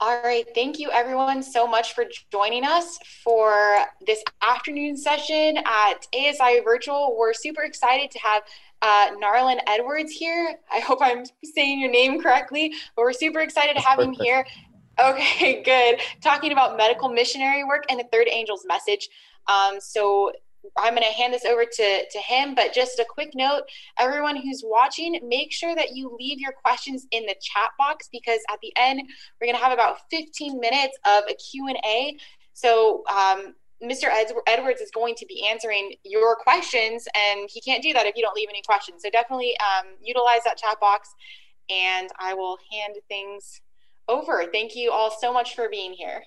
All right. Thank you, everyone, so much for joining us for this afternoon session at ASI Virtual. We're super excited to have uh, Narlon Edwards here. I hope I'm saying your name correctly, but we're super excited to have him here. Okay, good. Talking about medical missionary work and the third angel's message. Um, so I'm going to hand this over to, to him, but just a quick note, everyone who's watching, make sure that you leave your questions in the chat box because at the end, we're going to have about 15 minutes of a Q&A. So um, Mr. Edwards is going to be answering your questions, and he can't do that if you don't leave any questions. So definitely um, utilize that chat box, and I will hand things over. Thank you all so much for being here.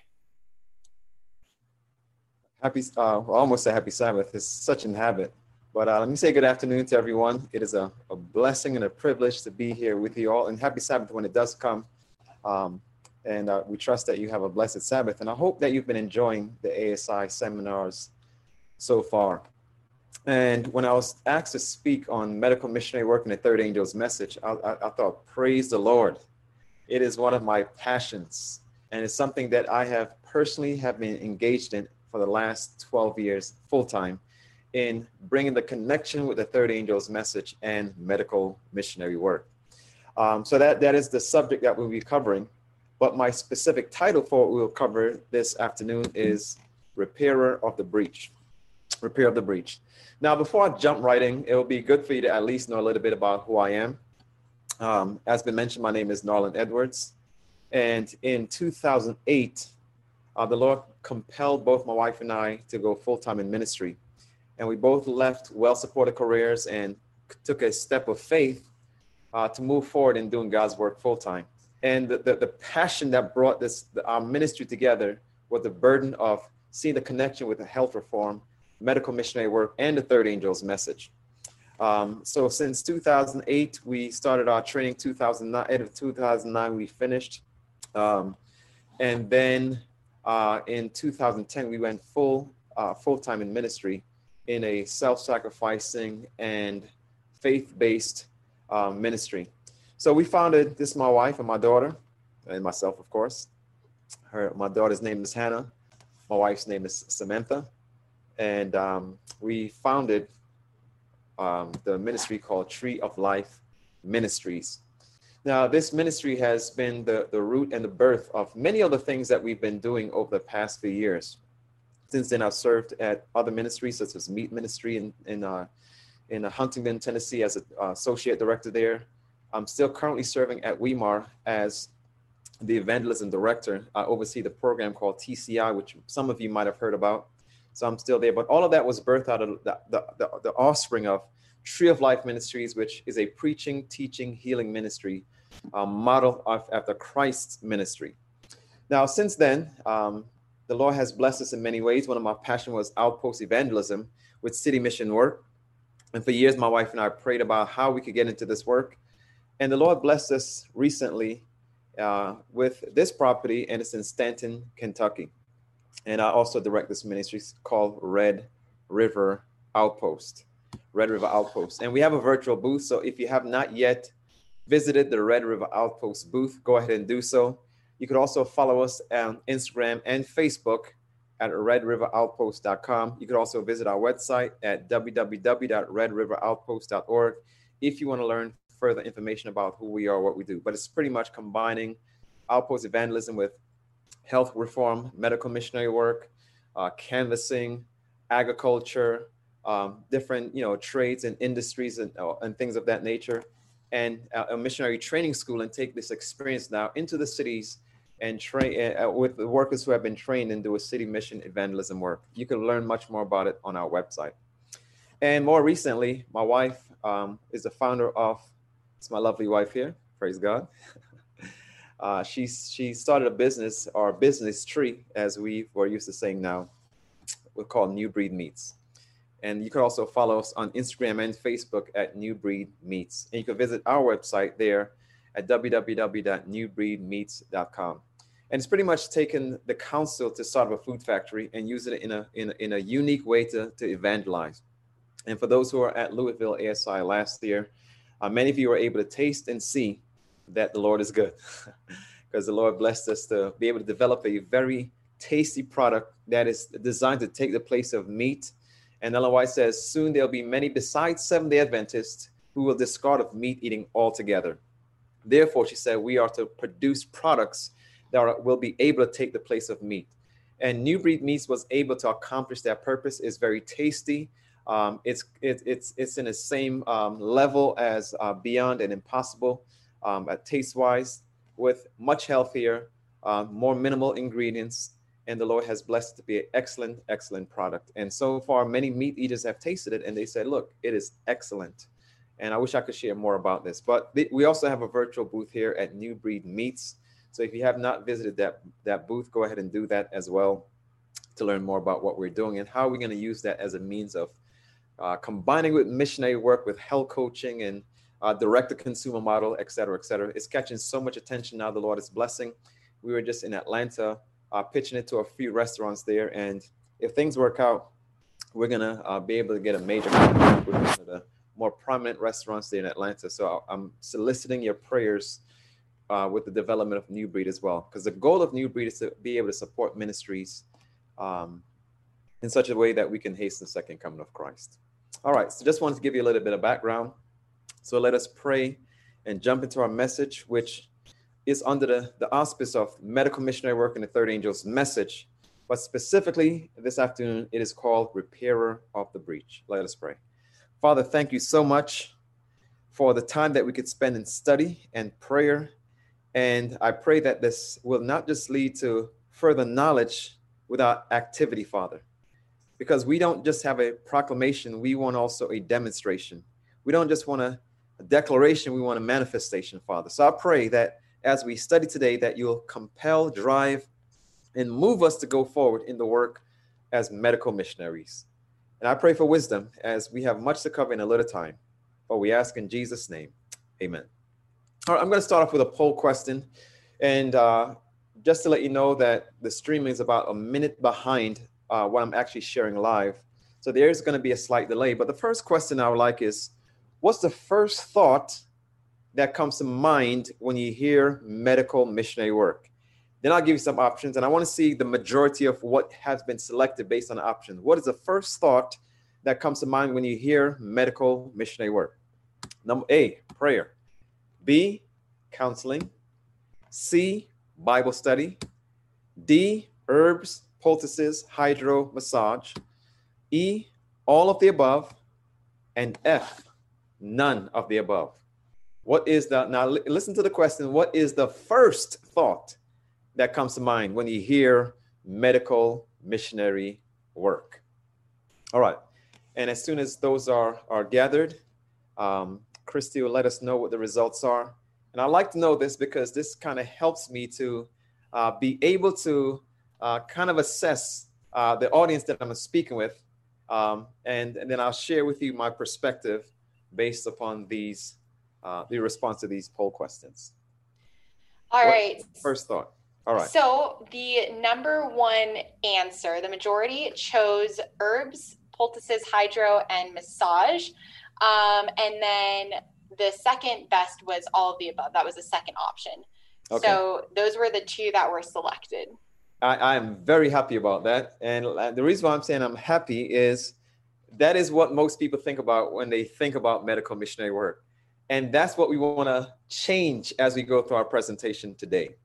Happy, uh, almost a happy Sabbath. It's such an habit. But uh, let me say good afternoon to everyone. It is a, a, blessing and a privilege to be here with you all. And happy Sabbath when it does come. Um, and uh, we trust that you have a blessed Sabbath. And I hope that you've been enjoying the ASI seminars so far. And when I was asked to speak on medical missionary work in the Third Angel's message, I, I, I thought, praise the Lord. It is one of my passions. And it's something that I have personally have been engaged in for the last 12 years full time in bringing the connection with the third angel's message and medical missionary work. Um, so that, that is the subject that we'll be covering. But my specific title for what we'll cover this afternoon is Repairer of the Breach. Repair of the Breach. Now, before I jump right in, it will be good for you to at least know a little bit about who I am. Um, as been mentioned, my name is Narlon Edwards. And in 2008, uh, the Lord compelled both my wife and I to go full time in ministry. And we both left well supported careers and took a step of faith uh, to move forward in doing God's work full time. And the, the, the, passion that brought this our ministry together was the burden of seeing the connection with the health reform, medical missionary work, and the third angel's message. Um, so since 2008, we started our training. 2009, end of 2009, we finished, um, and then uh, in 2010, we went full uh, full time in ministry in a self-sacrificing and faith-based uh, ministry. So we founded this. My wife and my daughter, and myself, of course. Her, my daughter's name is Hannah. My wife's name is Samantha, and um, we founded um, the ministry called Tree of Life Ministries. Now, this ministry has been the, the root and the birth of many of the things that we've been doing over the past few years. Since then, I've served at other ministries such as Meat Ministry in, in, uh, in Huntingdon, Tennessee as an uh, associate director there. I'm still currently serving at Weimar as the evangelism director. I oversee the program called TCI, which some of you might have heard about. So I'm still there. But all of that was birthed out of the, the, the, the offspring of Tree of Life Ministries, which is a preaching, teaching, healing ministry uh, modeled after Christ's ministry. Now, since then, um, the Lord has blessed us in many ways. One of my passions was outpost evangelism with city mission work. And for years, my wife and I prayed about how we could get into this work. And the Lord blessed us recently uh, with this property, and it's in Stanton, Kentucky. And I also direct this ministry called Red River Outpost. Red River Outpost. And we have a virtual booth. So if you have not yet visited the Red River Outpost booth, go ahead and do so. You could also follow us on Instagram and Facebook at redriveroutpost.com. You could also visit our website at www.redriveroutpost.org if you want to learn further information about who we are, what we do. But it's pretty much combining outpost evangelism with health reform, medical missionary work, uh, canvassing, agriculture, um, different you know trades and industries and, uh, and things of that nature and a missionary training school and take this experience now into the cities and train uh, with the workers who have been trained and do a city mission evangelism work. You can learn much more about it on our website. And more recently my wife um, is the founder of it's my lovely wife here praise god. Uh, she, she started a business or business tree as we were used to saying now we call new breed meats and you can also follow us on Instagram and Facebook at New Breed Meats. And you can visit our website there at www.newbreedmeats.com. And it's pretty much taken the counsel to start a food factory and use it in a, in a, in a unique way to, to evangelize. And for those who are at Louisville ASI last year, uh, many of you were able to taste and see that the Lord is good. because the Lord blessed us to be able to develop a very tasty product that is designed to take the place of meat. And Ellen White says, soon there'll be many besides Seventh day Adventists who will discard of meat eating altogether. Therefore, she said, we are to produce products that are, will be able to take the place of meat. And New Breed Meats was able to accomplish that purpose. It's very tasty. Um, it's it, it's it's in the same um, level as uh, Beyond and Impossible um, taste wise, with much healthier, uh, more minimal ingredients, and the Lord has blessed it to be an excellent, excellent product. And so far, many meat eaters have tasted it and they said, "Look, it is excellent." And I wish I could share more about this. But th- we also have a virtual booth here at New Breed Meats. So if you have not visited that, that booth, go ahead and do that as well to learn more about what we're doing and how we're going to use that as a means of uh, combining with missionary work with health coaching and uh, direct to consumer model, et cetera, et cetera. It's catching so much attention now. The Lord is blessing. We were just in Atlanta uh, pitching it to a few restaurants there. And if things work out, we're to uh, be able to get a major contract with one of the more prominent restaurants there in Atlanta. So I'm soliciting your prayers uh, with the development of New Breed as well, because the goal of New Breed is to be able to support ministries um, in such a way that we can hasten the second coming of Christ. All right, so just wanted to give you a little bit of background. So let us pray and jump into our message, which is under the, the auspice of medical missionary work in the third angel's message. But specifically this afternoon, it is called Repairer of the Breach. Let us pray. Father, thank you so much for the time that we could spend in study and prayer. And I pray that this will not just lead to further knowledge without activity, Father, because we don't just have a proclamation, we want also a demonstration. We don't just want a, a declaration, we want a manifestation, Father. So I pray that as we study today, that you'll compel, drive, and move us to go forward in the work as medical missionaries. And I pray for wisdom as we have much to cover in a little time. But we ask in Jesus' name, amen. All right, I'm going to start off with a poll question. And uh, just to let you know that the streaming is about a minute behind uh, what I'm actually sharing live. So there is going to be a slight delay. But the first question I would like is what's the first thought that comes to mind when you hear medical missionary work? Then I'll give you some options, and I want to see the majority of what has been selected based on options. What is the first thought that comes to mind when you hear medical missionary work? Number A, prayer. B, counseling. C, Bible study. D, herbs, poultices, hydro, massage. E, all of the above. And F, none of the above. What is the, now listen to the question. What is the first thought that comes to mind when you hear medical missionary work. All right. And as soon as those are, are gathered, um, Christy will let us know what the results are. And I like to know this because this kind of helps me to uh, be able to uh, kind of assess uh, the audience that I'm speaking with. Um, and, and then I'll share with you my perspective based upon these, uh, the response to these poll questions. All what, right. First thought. All right. So the number one answer, the majority chose herbs, poultices, hydro, and massage. Um, and then the second best was all of the above. That was the second option. Okay. So those were the two that were selected. I, am very happy about that. And the reason why I'm saying I'm happy is that is what most people think about when they think about medical missionary work. And that's what we want to change as we go through our presentation today.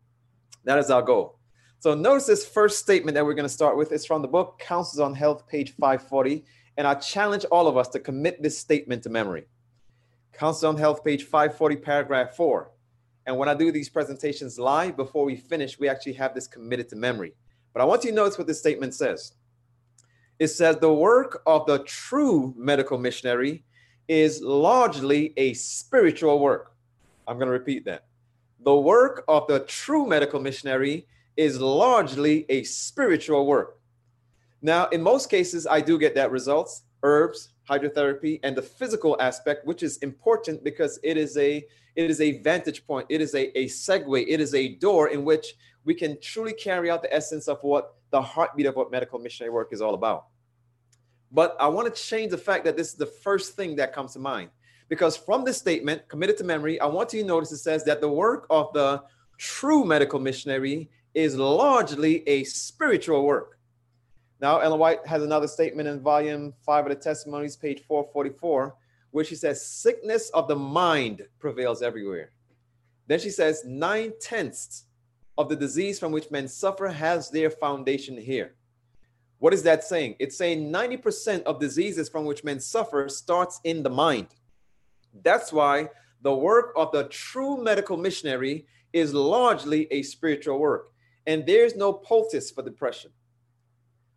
That is our goal. So notice this first statement that we're going to start with is from the book Counsels on Health, page 540. And I challenge all of us to commit this statement to memory. Counsels on Health, page 540, paragraph 4. And when I do these presentations live before we finish, we actually have this committed to memory. But I want you to notice what this statement says. It says the work of the true medical missionary is largely a spiritual work. I'm going to repeat that the work of the true medical missionary is largely a spiritual work. Now, in most cases, I do get that results herbs, hydrotherapy, and the physical aspect, which is important because it is a it is a vantage point, it is a, a segue, it is a door in which we can truly carry out the essence of what the heartbeat of what medical missionary work is all about. But I want to change the fact that this is the first thing that comes to mind. Because from this statement, committed to memory, I want you to notice it says that the work of the true medical missionary is largely a spiritual work. Now, Ellen White has another statement in volume five of the Testimonies, page 444, where she says, Sickness of the mind prevails everywhere. Then she says, Nine tenths of the disease from which men suffer has their foundation here. What is that saying? It's saying 90% of diseases from which men suffer starts in the mind. That's why the work of the true medical missionary is largely a spiritual work. And there's no poultice for depression.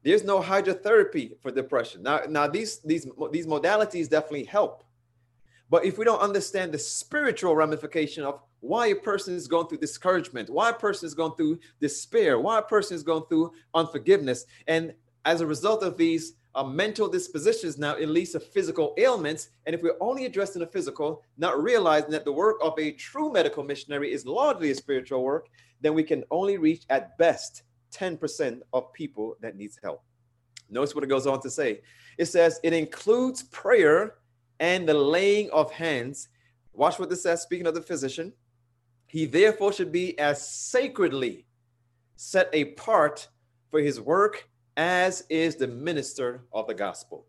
There's no hydrotherapy for depression. Now, now these, these, these modalities definitely help. But if we don't understand the spiritual ramification of why a person is going through discouragement, why a person is going through despair, why a person is going through unforgiveness, and as a result of these uh, mental dispositions, now it leads to physical ailments. And if we're only addressing the physical, not realizing that the work of a true medical missionary is largely a spiritual work, then we can only reach at best 10% of people that needs help. Notice what it goes on to say. It says it includes prayer and the laying of hands. Watch what this says, speaking of the physician. He therefore should be as sacredly set apart for his work as is the minister of the gospel.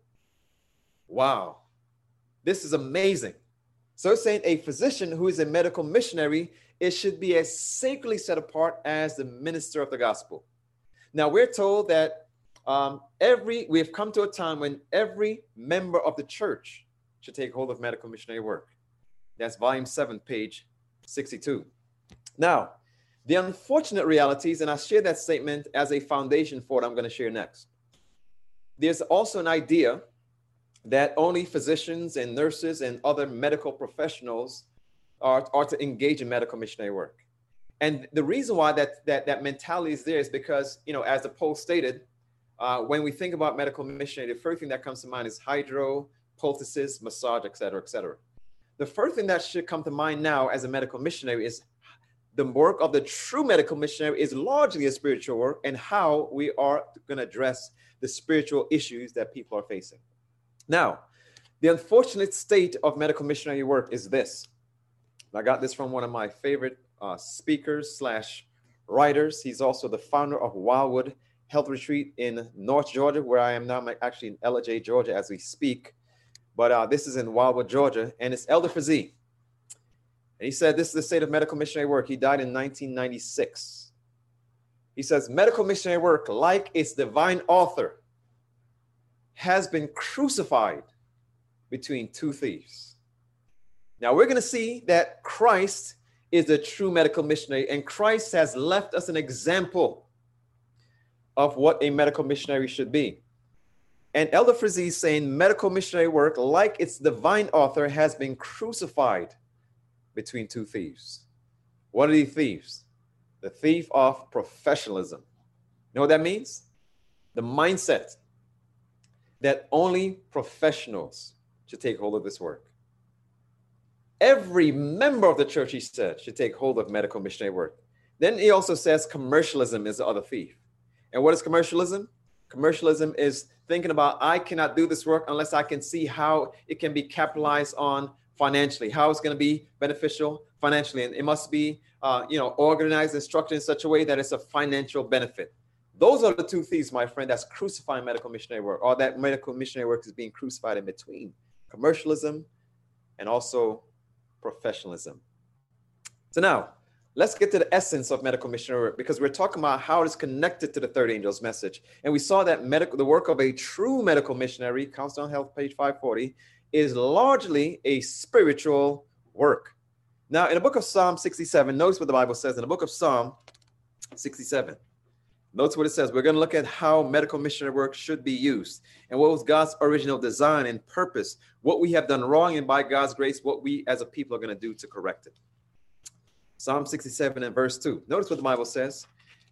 Wow, this is amazing. So, saying a physician who is a medical missionary, it should be as sacredly set apart as the minister of the gospel. Now, we're told that um, every we've come to a time when every member of the church should take hold of medical missionary work. That's volume 7, page 62. Now, the unfortunate realities, and I share that statement as a foundation for what I'm going to share next. There's also an idea that only physicians and nurses and other medical professionals are, are to engage in medical missionary work. And the reason why that, that, that mentality is there is because, you know, as the poll stated, uh, when we think about medical missionary, the first thing that comes to mind is hydro, poultices, massage, et cetera, et cetera. The first thing that should come to mind now as a medical missionary is the work of the true medical missionary is largely a spiritual work and how we are going to address the spiritual issues that people are facing. Now, the unfortunate state of medical missionary work is this. I got this from one of my favorite uh, speakers slash writers. He's also the founder of Wildwood Health Retreat in North Georgia, where I am now. Actually in Ellijay, Georgia, as we speak. But uh, this is in Wildwood, Georgia, and it's Elder Frazee. And he said, This is the state of medical missionary work. He died in 1996. He says, Medical missionary work, like its divine author, has been crucified between two thieves. Now we're going to see that Christ is the true medical missionary, and Christ has left us an example of what a medical missionary should be. And Elder Frazee is saying medical missionary work, like its divine author, has been crucified between two thieves. What are these thieves? The thief of professionalism. You know what that means? The mindset that only professionals should take hold of this work. Every member of the church, he said, should take hold of medical missionary work. Then he also says commercialism is the other thief. And what is commercialism? Commercialism is thinking about I cannot do this work unless I can see how it can be capitalized on financially, how it's going to be beneficial financially, and it must be, uh, you know, organized and structured in such a way that it's a financial benefit. Those are the two thieves, my friend, that's crucifying medical missionary work, or that medical missionary work is being crucified in between commercialism and also professionalism. So now, let's get to the essence of medical missionary work because we're talking about how it's connected to the third angel's message. And we saw that medical, the work of a true medical missionary, Counsel on Health, page 540, is largely a spiritual work. Now, in the book of Psalm 67, notice what the Bible says in the book of Psalm 67. Notice what it says. We're going to look at how medical missionary work should be used and what was God's original design and purpose, what we have done wrong, and by God's grace, what we as a people are going to do to correct it. Psalm 67 and verse 2. Notice what the Bible says.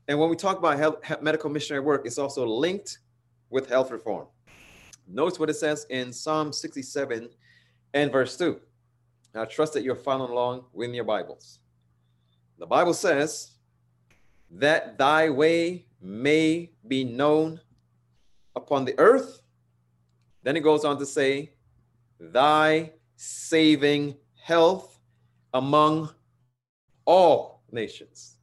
And when we talk about health, medical missionary work, it's also linked with health reform. Notice what it says in Psalm 67 and verse 2. I trust that you're following along with your Bibles. The Bible says, that thy way may be known upon the earth. Then it goes on to say, thy saving health among all nations.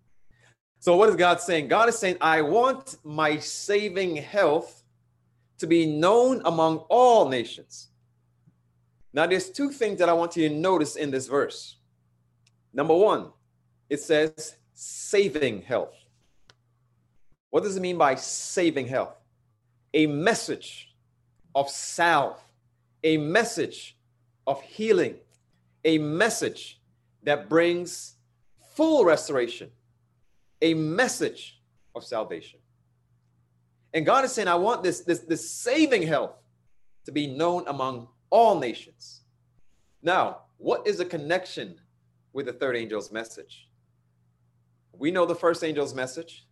So, what is God saying? God is saying, I want my saving health to be known among all nations. Now, there's two things that I want you to notice in this verse. Number one, it says saving health. What does it mean by saving health? A message of salve, a message of healing, a message that brings full restoration, a message of salvation. And God is saying, I want this, this, this saving health to be known among all nations. Now, what is the connection with the third angel's message? We know the first angel's message.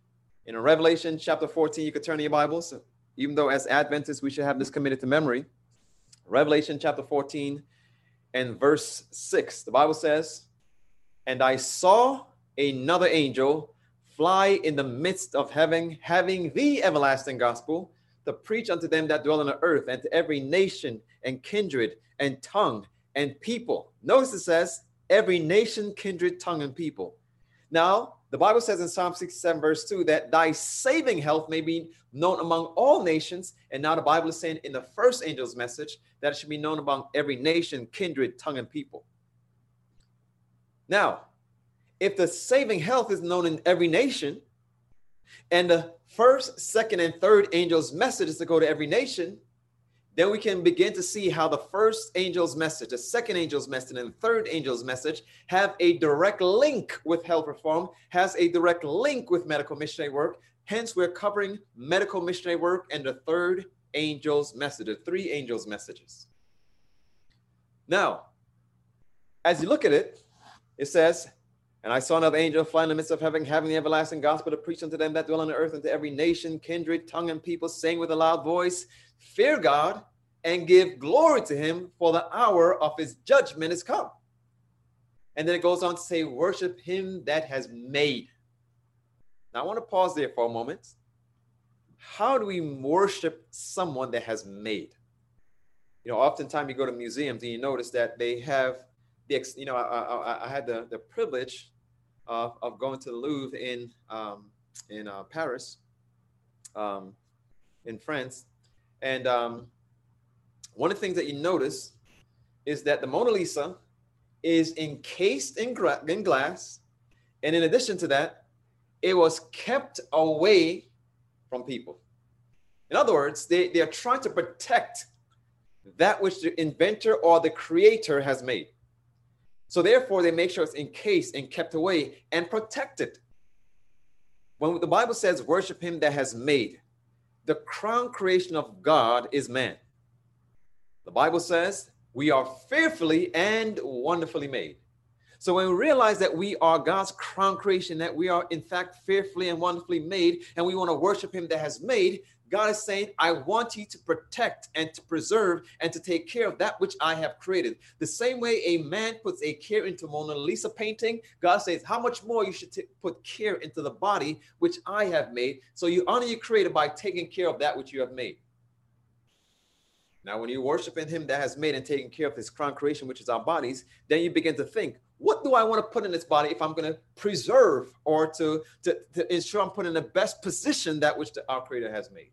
In Revelation chapter 14, you could turn to your Bibles, even though as Adventists we should have this committed to memory. Revelation chapter 14 and verse 6, the Bible says, And I saw another angel fly in the midst of heaven, having the everlasting gospel to preach unto them that dwell on the earth and to every nation and kindred and tongue and people. Notice it says, every nation, kindred, tongue, and people. Now, the Bible says in Psalm 67, verse 2, that thy saving health may be known among all nations. And now the Bible is saying in the first angel's message that it should be known among every nation, kindred, tongue, and people. Now, if the saving health is known in every nation, and the first, second, and third angel's message is to go to every nation, then we can begin to see how the first angel's message, the second angel's message, and the third angel's message have a direct link with health reform, has a direct link with medical missionary work. Hence, we're covering medical missionary work and the third angel's message, the three angels' messages. Now, as you look at it, it says, and I saw another angel fly in the midst of heaven, having the everlasting gospel to preach unto them that dwell on the earth and to every nation, kindred, tongue, and people, saying with a loud voice, Fear God and give glory to him, for the hour of his judgment is come. And then it goes on to say, Worship him that has made. Now I want to pause there for a moment. How do we worship someone that has made? You know, oftentimes you go to museums and you notice that they have the, you know, I, I, I had the, the privilege of, going to the Louvre in um, in uh, Paris, um, in France, and um, one of the things that you notice is that the Mona Lisa is encased in, gra- in glass, and in addition to that, it was kept away from people. In other words, they, they are trying to protect that which the inventor or the creator has made. So therefore, they make sure it's encased and kept away and protected. When the Bible says, worship him that has made, the crown creation of God is man. The Bible says, we are fearfully and wonderfully made. So when we realize that we are God's crown creation, that we are in fact fearfully and wonderfully made, and we want to worship him that has made, God is saying, I want you to protect and to preserve and to take care of that which I have created. The same way a man puts a care into Mona Lisa painting, God says, How much more you should t- put care into the body which I have made. So you honor your creator by taking care of that which you have made. Now, when you worship in Him that has made and taken care of His crown creation, which is our bodies, then you begin to think, what do I want to put in this body if I'm going to preserve or to, to, to ensure I'm put in the best position that which the, our Creator has made?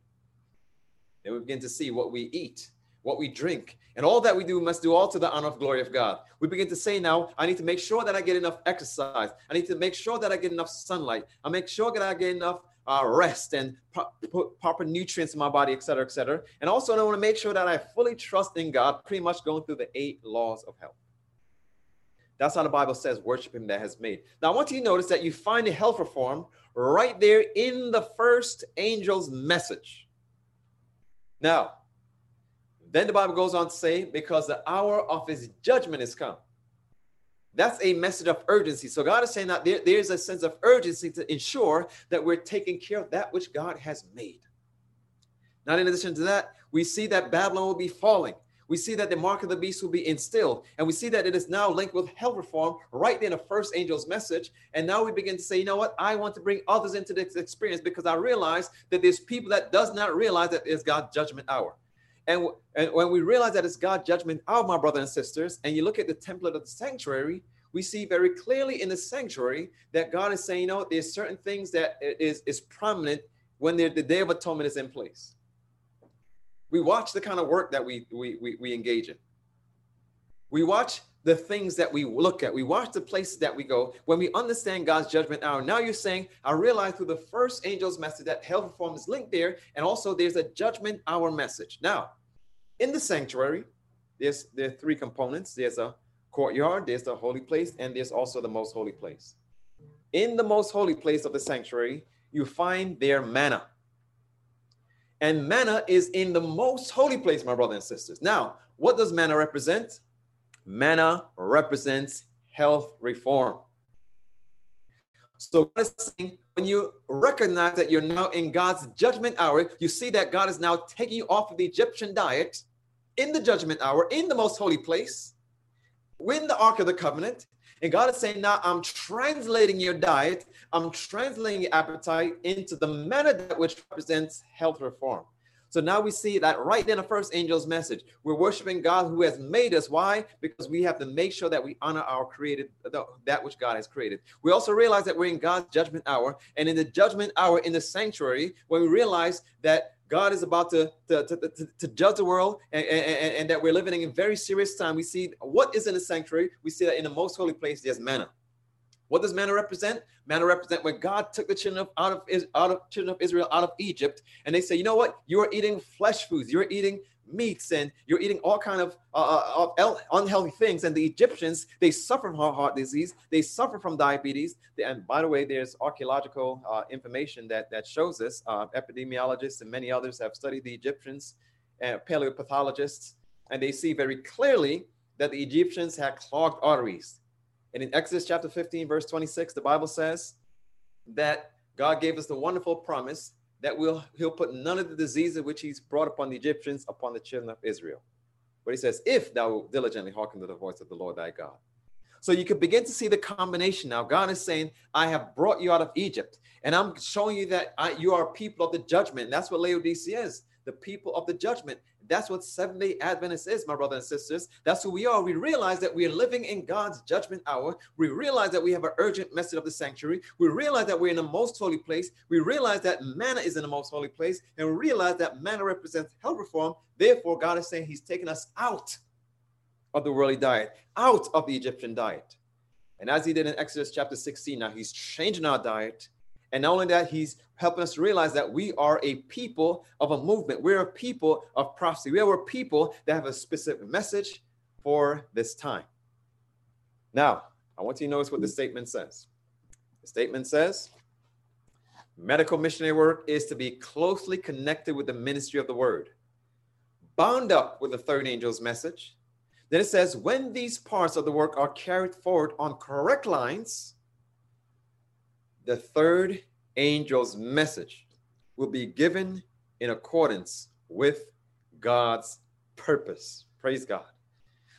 Then we begin to see what we eat, what we drink, and all that we do must do all to the honor of glory of God. We begin to say now, I need to make sure that I get enough exercise. I need to make sure that I get enough sunlight. I make sure that I get enough uh, rest and put proper nutrients in my body, et cetera, et cetera. And also, I want to make sure that I fully trust in God, pretty much going through the eight laws of health. That's how the Bible says, worship him that has made. Now, I want you to notice that you find the health reform right there in the first angel's message. Now, then the Bible goes on to say, because the hour of his judgment is come. That's a message of urgency. So God is saying that there, there's a sense of urgency to ensure that we're taking care of that which God has made. Now, in addition to that, we see that Babylon will be falling. We see that the mark of the beast will be instilled. And we see that it is now linked with health reform right in the first angel's message. And now we begin to say, you know what? I want to bring others into this experience because I realize that there's people that does not realize that it's God's judgment hour. And, and when we realize that it's God's judgment hour, my brothers and sisters, and you look at the template of the sanctuary, we see very clearly in the sanctuary that God is saying, you know, there's certain things that is, is prominent when the Day of Atonement is in place. We watch the kind of work that we, we, we, we engage in. We watch the things that we look at. We watch the places that we go. When we understand God's judgment hour, now you're saying, I realize through the first angel's message that health reform is linked there, and also there's a judgment hour message. Now, in the sanctuary, there's there are three components. There's a courtyard, there's the holy place, and there's also the most holy place. In the most holy place of the sanctuary, you find their manna. And manna is in the most holy place, my brothers and sisters. Now, what does manna represent? Manna represents health reform. So when you recognize that you're now in God's judgment hour, you see that God is now taking you off of the Egyptian diet in the judgment hour, in the most holy place, when the Ark of the Covenant. And God is saying, now I'm translating your diet, I'm translating your appetite into the manner that which represents health reform. So now we see that right in the first angel's message. We're worshiping God who has made us. Why? Because we have to make sure that we honor our created, that which God has created. We also realize that we're in God's judgment hour. And in the judgment hour in the sanctuary, when we realize that God is about to, to, to, to, judge the world and, and, and, that we're living in a very serious time. We see what is in the sanctuary. We see that in the most holy place, there's manna. What does manna represent? Manna represent when God took the children of out of out of children of Israel out of Egypt, and they say, you know what? You are eating flesh foods. You're eating meats and you're eating all kind of, uh, uh of unhealthy things. And the egyptians they suffer from heart disease. They suffer from diabetes. And by the way there's archaeological uh, information that that shows this. Uh, epidemiologists and many others have studied the egyptians and paleopathologists and they see very clearly that the egyptians had clogged arteries. And in exodus chapter 15 verse 26 the bible says that god gave us the wonderful promise that will he'll put none of the diseases which he's brought upon the Egyptians upon the children of Israel. But he says, if thou diligently hearken to the voice of the Lord thy God. So you can begin to see the combination now. God is saying, I have brought you out of Egypt, and I'm showing you that I, you are people of the judgment. And that's what Laodicea is the people of the judgment. That's what Seventh day Adventist is, my brothers and sisters. That's who we are. We realize that we are living in God's judgment hour. We realize that we have an urgent message of the sanctuary. We realize that we're in the most holy place. We realize that manna is in the most holy place. And we realize that manna represents health reform. Therefore, God is saying He's taking us out of the worldly diet, out of the Egyptian diet. And as He did in Exodus chapter 16, now He's changing our diet and not only that, he's helping us to realize that we are a people of a movement. We're a people of prophecy. We are a people that have a specific message for this time. Now, I want you to notice what the statement says. The statement says, medical missionary work is to be closely connected with the ministry of the word, bound up with the third angel's message. Then it says, when these parts of the work are carried forward on correct lines, the third angel's message will be given in accordance with God's purpose. Praise God.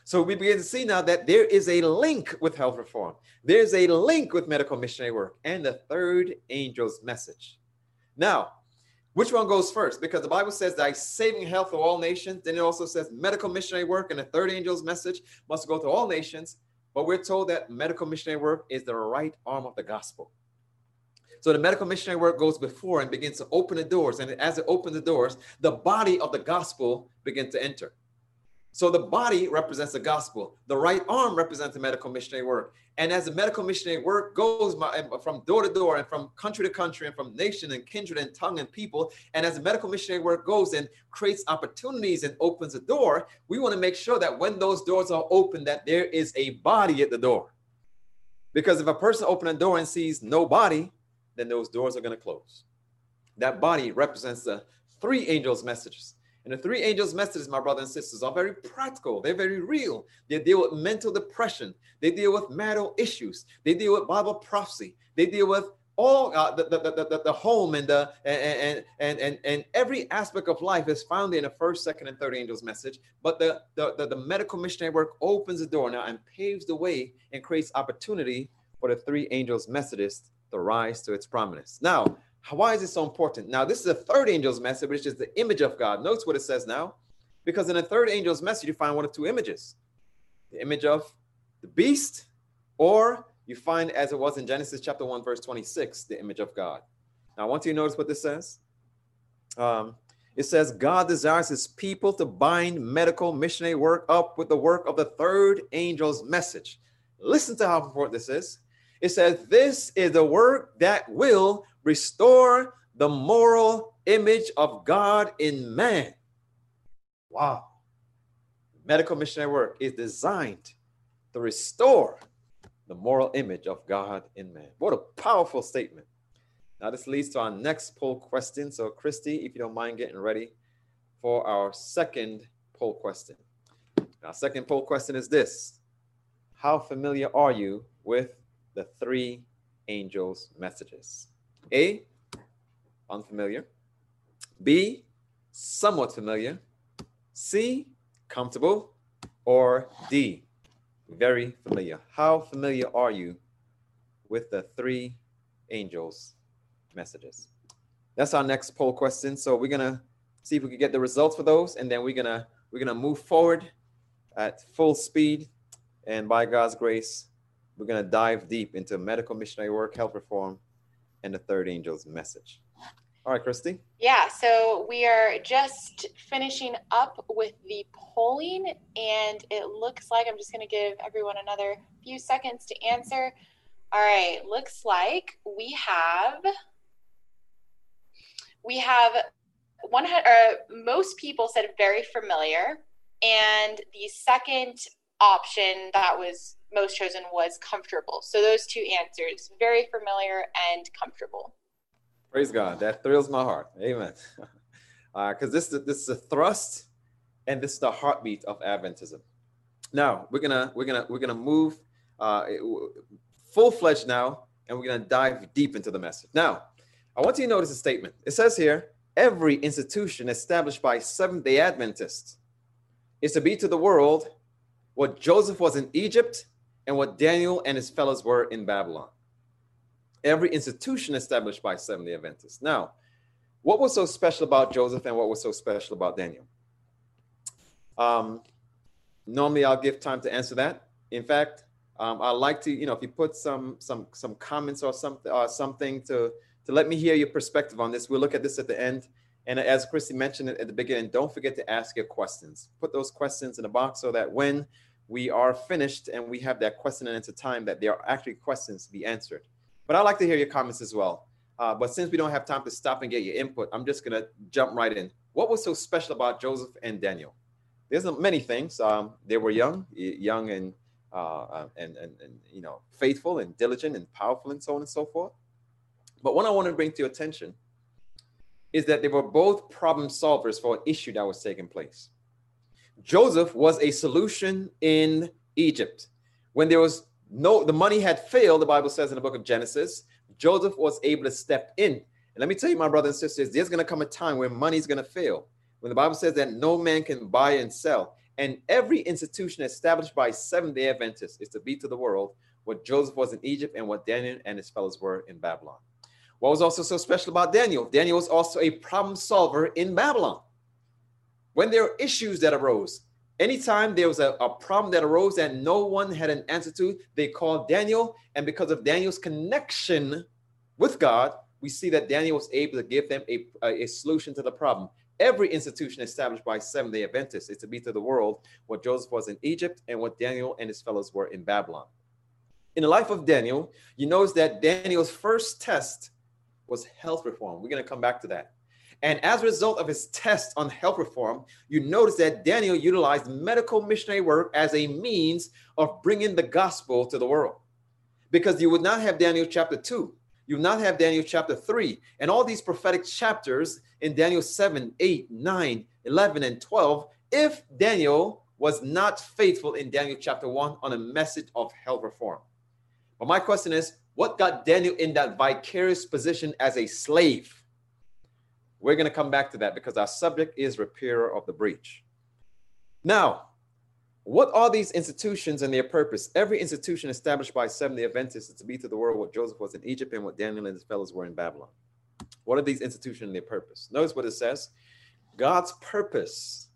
So we begin to see now that there is a link with health reform. There's a link with medical missionary work and the third angel's message. Now, which one goes first? Because the Bible says that saving health of all nations. Then it also says medical missionary work and the third angel's message must go to all nations. But we're told that medical missionary work is the right arm of the gospel. So the medical missionary work goes before and begins to open the doors. And as it opens the doors, the body of the gospel begins to enter. So the body represents the gospel. The right arm represents the medical missionary work. And as the medical missionary work goes from door to door and from country to country and from nation and kindred and tongue and people, and as the medical missionary work goes and creates opportunities and opens a door, we want to make sure that when those doors are open, that there is a body at the door. Because if a person opens a door and sees no body, then those doors are going to close. That body represents the three angels' messages. And the three angels' messages, my brothers and sisters, are very practical. They're very real. They deal with mental depression. They deal with marital issues. They deal with Bible prophecy. They deal with all uh, the, the, the, the, home and the and, and and and every aspect of life is found in the first, second, and third angel's message. But the, the, the, the medical missionary work opens the door now and paves the way and creates opportunity for the three angels' messages the rise to its prominence. Now, why is it so important? Now, this is the third angel's message, which is the image of God. Notice what it says now. Because in the third angel's message, you find one of two images the image of the beast or you find as it was in Genesis chapter 1, verse 26, the image of God. Now, I want you to notice what this says. Um, it says, God desires his people to bind medical missionary work up with the work of the third angel's message. Listen to how important this is. It says, This is the work that will restore the moral image of God in man. Wow. Medical missionary work is designed to restore the moral image of God in man. What a powerful statement. Now, this leads to our next poll question. So, Christy, if you don't mind getting ready for our second poll question. Our second poll question is this How familiar are you with the three angels' messages? A, unfamiliar. B, somewhat familiar. C, comfortable. Or D, very familiar. How familiar are you with the three angels' messages? That's our next poll question. So we're gonna see if we can get the results for those, and then we're gonna we're gonna move forward at full speed, and by God's grace, we're gonna dive deep into medical missionary work, health reform, and the third angel's message. All right, Christy. Yeah, so we are just finishing up with the polling, and it looks like I'm just going to give everyone another few seconds to answer. All right, looks like we have we have one uh, most people said very familiar, and the second option that was most chosen was comfortable. So those two answers, very familiar and comfortable. Praise God. That thrills my heart. Amen. Because uh, this, this is a thrust and this is the heartbeat of Adventism. Now we're gonna we're gonna we're gonna move uh, full fledged now, and we're gonna dive deep into the message. Now, I want you to notice a statement. It says here, every institution established by Seventh Day Adventists is to be to the world what Joseph was in Egypt and what Daniel and his fellows were in Babylon every institution established by Seventh day Adventists. Now, what was so special about Joseph and what was so special about Daniel? Um, normally, I'll give time to answer that. In fact, um, I like to, you know, if you put some some some comments or something or something to to let me hear your perspective on this. We'll look at this at the end. And as Christy mentioned at the beginning, don't forget to ask your questions. Put those questions in a box so that when we are finished and we have that question and answer time, that there are actually questions to be answered. But I'd like to hear your comments as well. Uh, but since we don't have time to stop and get your input, I'm just going to jump right in. What was so special about Joseph and Daniel? There's many things. Um, they were young, young and, uh, uh, and, and, and, you know, faithful and diligent and powerful and so on and so forth. But what I want to bring to your attention is that they were both problem solvers for an issue that was taking place. Joseph was a solution in Egypt. When there was no, the money had failed, the Bible says in the book of Genesis. Joseph was able to step in. And let me tell you, my brothers and sisters, there's going to come a time where money's going to fail. When the Bible says that no man can buy and sell, and every institution established by Seventh day Adventists is to be to the world what Joseph was in Egypt and what Daniel and his fellows were in Babylon. What was also so special about Daniel? Daniel was also a problem solver in Babylon. When there were issues that arose, Anytime there was a, a problem that arose that no one had an answer to, they called Daniel. And because of Daniel's connection with God, we see that Daniel was able to give them a, a, solution to the problem. Every institution established by Seventh day Adventists is to be to the world what Joseph was in Egypt and what Daniel and his fellows were in Babylon. In the life of Daniel, you notice that Daniel's first test was health reform. We're going to come back to that. And as a result of his test on health reform, you notice that Daniel utilized medical missionary work as a means of bringing the gospel to the world. Because you would not have Daniel chapter 2, you would not have Daniel chapter 3, and all these prophetic chapters in Daniel 7, 8, 9, 11, and 12 if Daniel was not faithful in Daniel chapter 1 on a message of health reform. But my question is what got Daniel in that vicarious position as a slave? We're going to come back to that because our subject is repairer of the breach. Now, what are these institutions and their purpose? Every institution established by Seventh day Adventists is to be to the world what Joseph was in Egypt and what Daniel and his fellows were in Babylon. What are these institutions and their purpose? Notice what it says God's purpose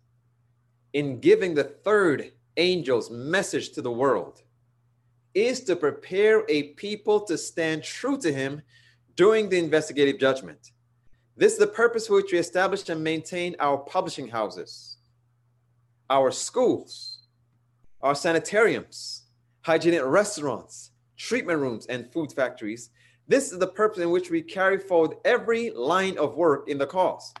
in giving the third angel's message to the world is to prepare a people to stand true to him during the investigative judgment. This is the purpose for which we establish and maintain our publishing houses, our schools, our sanitariums, hygienic restaurants, treatment rooms, and food factories. This is the purpose in which we carry forward every line of work in the cause.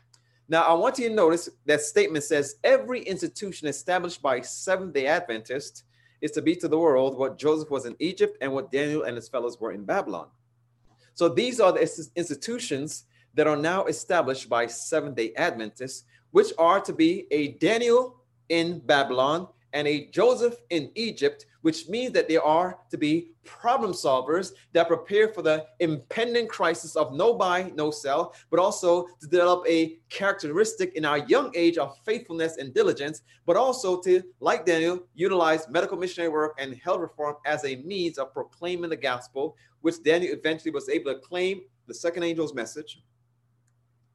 Now, I want you to notice that statement says every institution established by Seventh day Adventists is to be to the world what Joseph was in Egypt and what Daniel and his fellows were in Babylon. So these are the institutions that are now established by Seventh day Adventists, which are to be a Daniel in Babylon and a Joseph in Egypt, which means that they are to be problem solvers that prepare for the impending crisis of no buy, no sell, but also to develop a characteristic in our young age of faithfulness and diligence, but also to, like Daniel, utilize medical missionary work and health reform as a means of proclaiming the gospel, which Daniel eventually was able to claim the second angel's message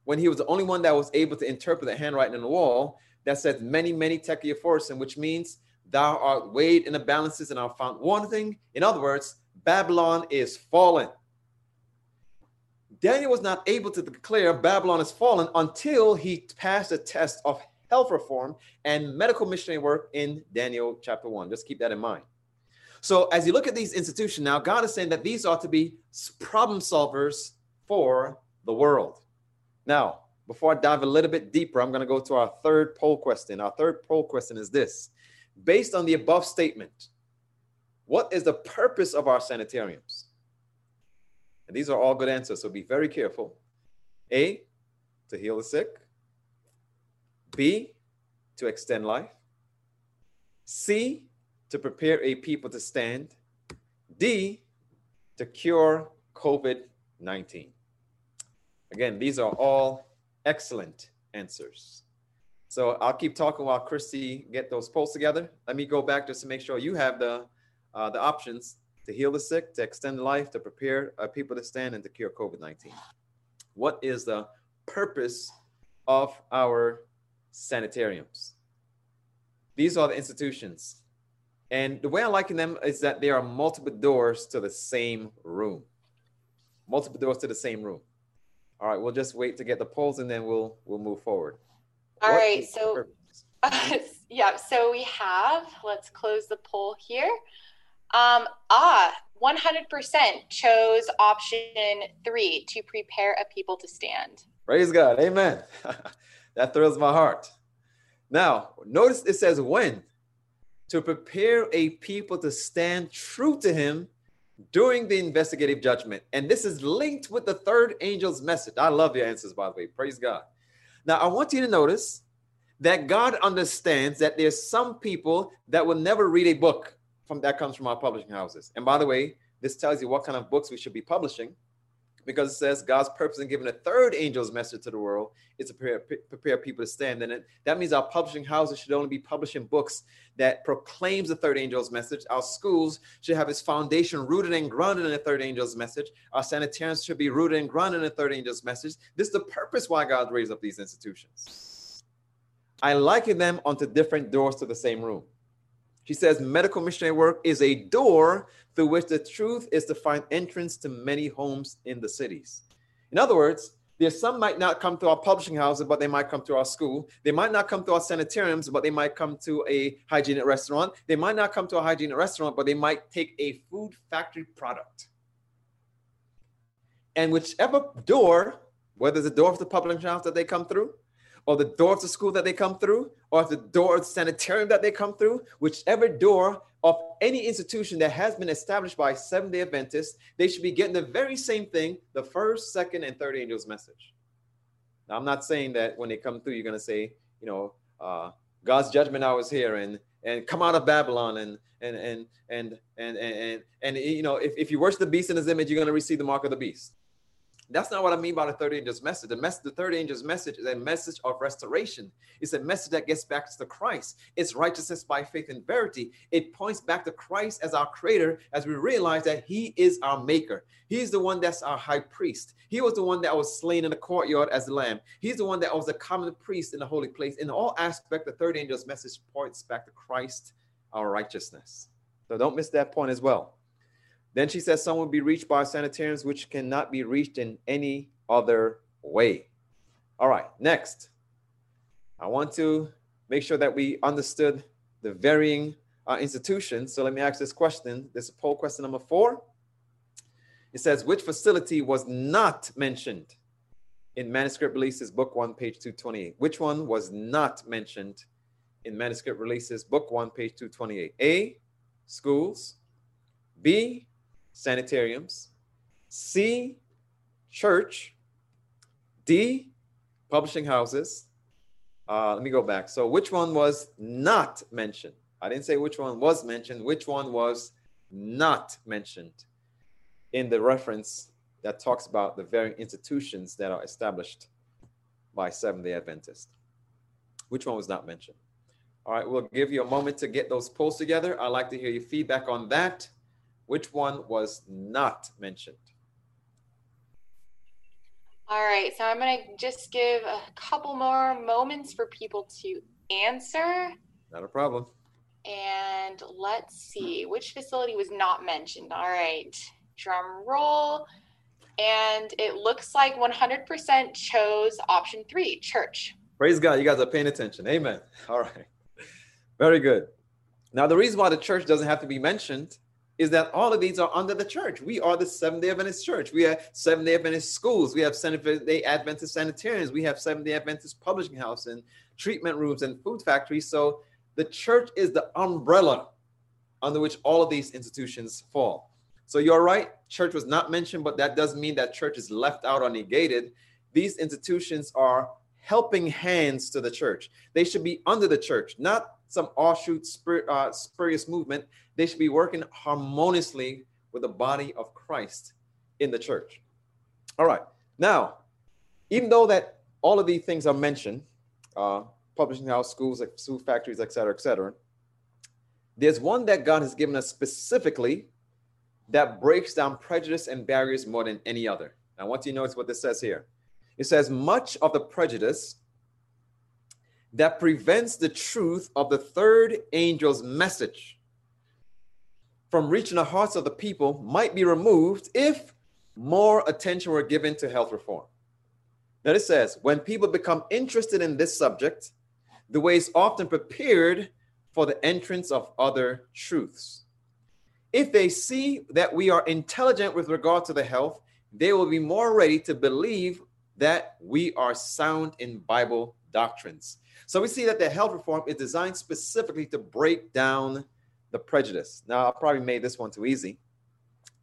when he was the only one that was able to interpret the handwriting on the wall that says mene, mene, tekel upharsin, which means thou art weighed in the balances and are found wanting. In other words, Babylon is fallen. Daniel was not able to declare Babylon is fallen until he passed a test of health reform and medical missionary work in Daniel chapter 1. Just keep that in mind. So, as you look at these institutions now, God is saying that these ought to be problem solvers for the world. Now, before I dive a little bit deeper, I'm going to go to our third poll question. Our third poll question is this Based on the above statement, what is the purpose of our sanitariums? And these are all good answers, so be very careful. A, to heal the sick. B, to extend life. C, to prepare a people to stand. D, to cure COVID 19. Again, these are all excellent answers. So I'll keep talking while Christy get those polls together. Let me go back just to make sure you have the uh, the options to heal the sick, to extend life, to prepare uh, people to stand, and to cure COVID-19. What is the purpose of our sanitariums? These are the institutions. And the way I liken them is that there are multiple doors to the same room. Multiple doors to the same room. All right, we'll just wait to get the polls and then we'll we'll move forward. All what right, so uh, yeah, so we have. Let's close the poll here. Um, ah, 100% chose option three to prepare a people to stand. Praise God, Amen. that thrills my heart. Now, notice it says when to prepare a people to stand true to Him during the investigative judgment. And this is linked with the third angel's message. I love your answers, by the way. Praise God. Now, I want you to notice that God understands that there's some people that will never read a book from that comes from our publishing houses. And by the way, this tells you what kind of books we should be publishing because it says God's purpose in giving a third angel's message to the world is to prepare, prepare people to stand. And it, that means our publishing houses should only be publishing books that proclaims the third angel's message. Our schools should have its foundation rooted and grounded in the third angel's message. Our sanitariums should be rooted and grounded in the third angel's message. This is the purpose why God raised up these institutions. I liken them onto different doors to the same room. She says medical missionary work is a door through which the truth is to find entrance to many homes in the cities. In other words, there's some might not come to our publishing houses, but they might come to our school. They might not come to our sanitariums, but they might come to a hygienic restaurant. They might not come to a hygienic restaurant, but they might take a food factory product. And whichever door, whether it's the door of the publishing house that they come through, or the door of the school that they come through, or the door of the sanitarium that they come through, whichever door of any institution that has been established by Seventh day Adventists, they should be getting the very same thing the first, second, and third angel's message. Now, I'm not saying that when they come through, you're going to say, you know, uh, God's judgment hour is here and and come out of Babylon and and and and and and and, and you know if, if you worship the beast in his image, you're going to receive the mark of the beast. That's not what I mean by the third angel's message. The, the third angel's message is a message of restoration. It's a message that gets back to Christ. It's righteousness by faith and verity. It points back to Christ as our creator as we realize that he is our maker. He's the one that's our high priest. He was the one that was slain in the courtyard as the lamb. He's the one that was the common priest in the holy place. In all aspect, the third angel's message points back to Christ, our righteousness. So don't miss that point as well. Then she says some will be reached by sanitariums which cannot be reached in any other way. All right, next. I want to make sure that we understood the varying uh, institutions. So let me ask this question. This is poll question number four. It says, which facility was not mentioned in Manuscript Releases, Book 1, page 228? Which one was not mentioned in Manuscript Releases, Book 1, page 228? A, schools. B, sanitariums. C, church. D, publishing houses. Uh, let me go back. So, which one was not mentioned? I didn't say which one was mentioned, which one was not mentioned in the reference that talks about the very institutions that are established by Seventh day Adventists. Which one was not mentioned? All right, we'll give you a moment to get those polls together. I'd like to hear your feedback on that. Which one was not mentioned? All right, so I'm going to just give a couple more moments for people to answer. Not a problem. And let's see, which facility was not mentioned? All right, drum roll. And it looks like 100% chose option three, church. Praise God, you guys are paying attention. Amen. All right, very good. Now, the reason why the church doesn't have to be mentioned is that all of these are under the church. We are the Seventh day Adventist church. We have Seventh day Adventist schools. We have Seventh day Adventist sanitariums. We have Seventh day Adventist publishing house and treatment rooms and food factories. So the church is the umbrella under which all of these institutions fall. So you're right, church was not mentioned, but that doesn't mean that church is left out or negated. These institutions are helping hands to the church. They should be under the church, not some offshoot uh, spurious movement. They should be working harmoniously with the body of Christ in the church. All right. Now, even though that all of these things are mentioned, uh, publishing house, schools, food factories, et cetera, et cetera, there's one that God has given us specifically that breaks down prejudice and barriers more than any other. I want you to notice what this says here. It says, much of the prejudice that prevents the truth of the third angel's message from reaching the hearts of the people might be removed if more attention were given to health reform. Now, it says, when people become interested in this subject, the way is often prepared for the entrance of other truths. If they see that we are intelligent with regard to the health, they will be more ready to believe that we are sound in Bible doctrines. So we see that the health reform is designed specifically to break down the prejudice. Now, I probably made this one too easy.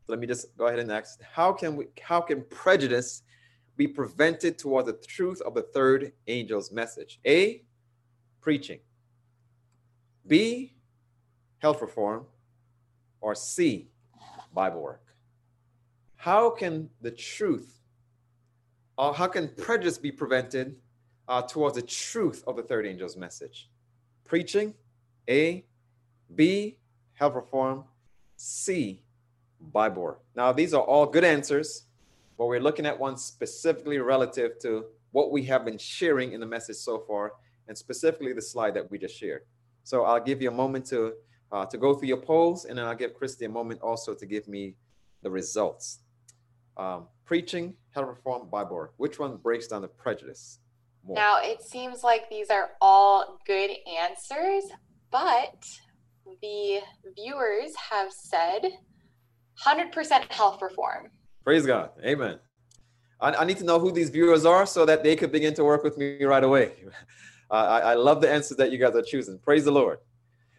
let me just go ahead and ask, how can we how can prejudice be prevented toward the truth of the third angel's message? A, preaching. B, health reform. Or C, Bible work. How can the truth, or how can prejudice be prevented uh, towards the truth of the third angel's message? Preaching, A. B, health reform. C, Bible. Now, these are all good answers, but we're looking at one specifically relative to what we have been sharing in the message so far, and specifically the slide that we just shared. So I'll give you a moment to uh, to go through your polls, and then I'll give Christy a moment also to give me the results. Um, preaching, health reform, Bible. Which one breaks down the prejudice more? Now, it seems like these are all good answers, but the viewers have said 100% health reform. Praise God. Amen. I, I, need to know who these viewers are so that they could begin to work with me right away. Uh, I, I love the answers that you guys are choosing. Praise the Lord.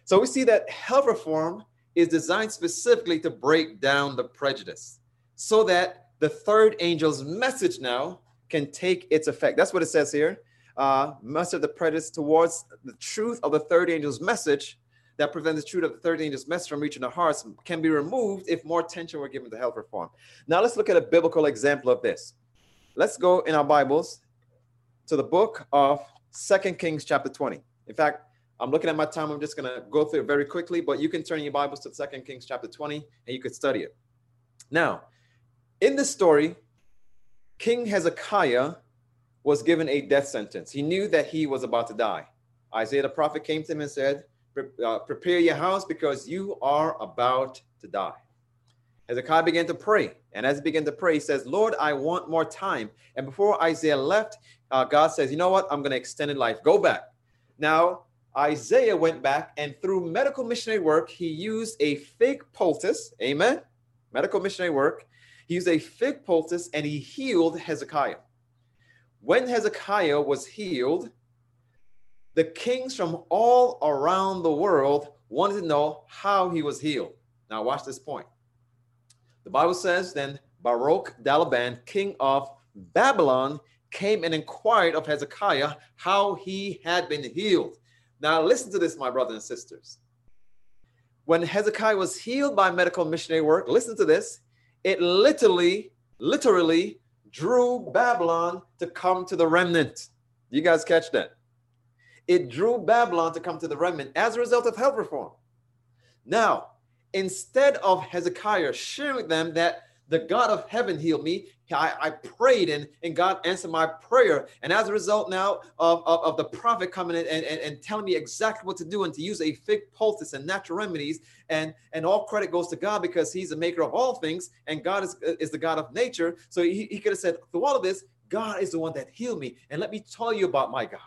So we see that health reform is designed specifically to break down the prejudice so that the third angel's message now can take its effect. That's what it says here. Uh, of the prejudice towards the truth of the third angel's message that prevents the truth of the third angel's message from reaching the hearts can be removed if more attention were given to health reform. Now let's look at a biblical example of this. Let's go in our Bibles to the book of Second Kings chapter 20. In fact, I'm looking at my time. I'm just going to go through it very quickly, but you can turn your Bibles to Second Kings chapter 20 and you could study it. Now, in this story, King Hezekiah was given a death sentence. He knew that he was about to die. Isaiah the prophet came to him and said, uh, Prepare your house because you are about to die. Hezekiah began to pray. And as he began to pray, he says, Lord, I want more time. And before Isaiah left, uh, God says, You know what? I'm going to extend his life. Go back. Now, Isaiah went back and through medical missionary work, he used a fig poultice. Amen. Medical missionary work. He used a fig poultice and he healed Hezekiah. When Hezekiah was healed, the kings from all around the world wanted to know how he was healed. Now, watch this point. The Bible says, Then Berodach-baladan, king of Babylon, came and inquired of Hezekiah how he had been healed. Now, listen to this, my brothers and sisters. When Hezekiah was healed by medical missionary work, listen to this, it literally, literally drew Babylon to come to the remnant. You guys catch that? It drew Babylon to come to the remnant as a result of health reform. Now, instead of Hezekiah sharing with them that the God of heaven healed me, I, I prayed and, and God answered my prayer. And as a result now of, of, of the prophet coming in and, and, and, telling me exactly what to do and to use a fig poultice and natural remedies, and, and all credit goes to God because he's the maker of all things and God is, is the God of nature. So he, he could have said, through all of this, God is the one that healed me. And let me tell you about my God.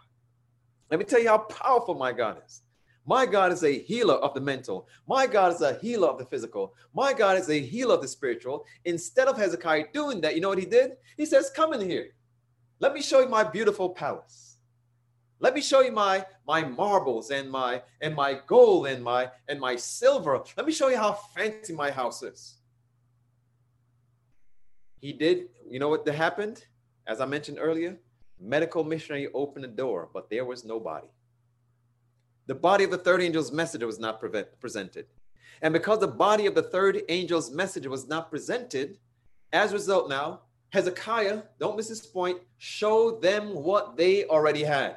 Let me tell you how powerful my God is. My God is a healer of the mental. My God is a healer of the physical. My God is a healer of the spiritual. Instead of Hezekiah doing that, you know what he did? He says, Come in here. Let me show you my beautiful palace. Let me show you my my marbles and my and my gold and my and my silver. Let me show you how fancy my house is. He did, you know what happened? As I mentioned earlier, medical missionary opened the door, but there was nobody. The body of the third angel's message was not presented. And because the body of the third angel's message was not presented, as a result now, Hezekiah, don't miss this point, showed them what they already had.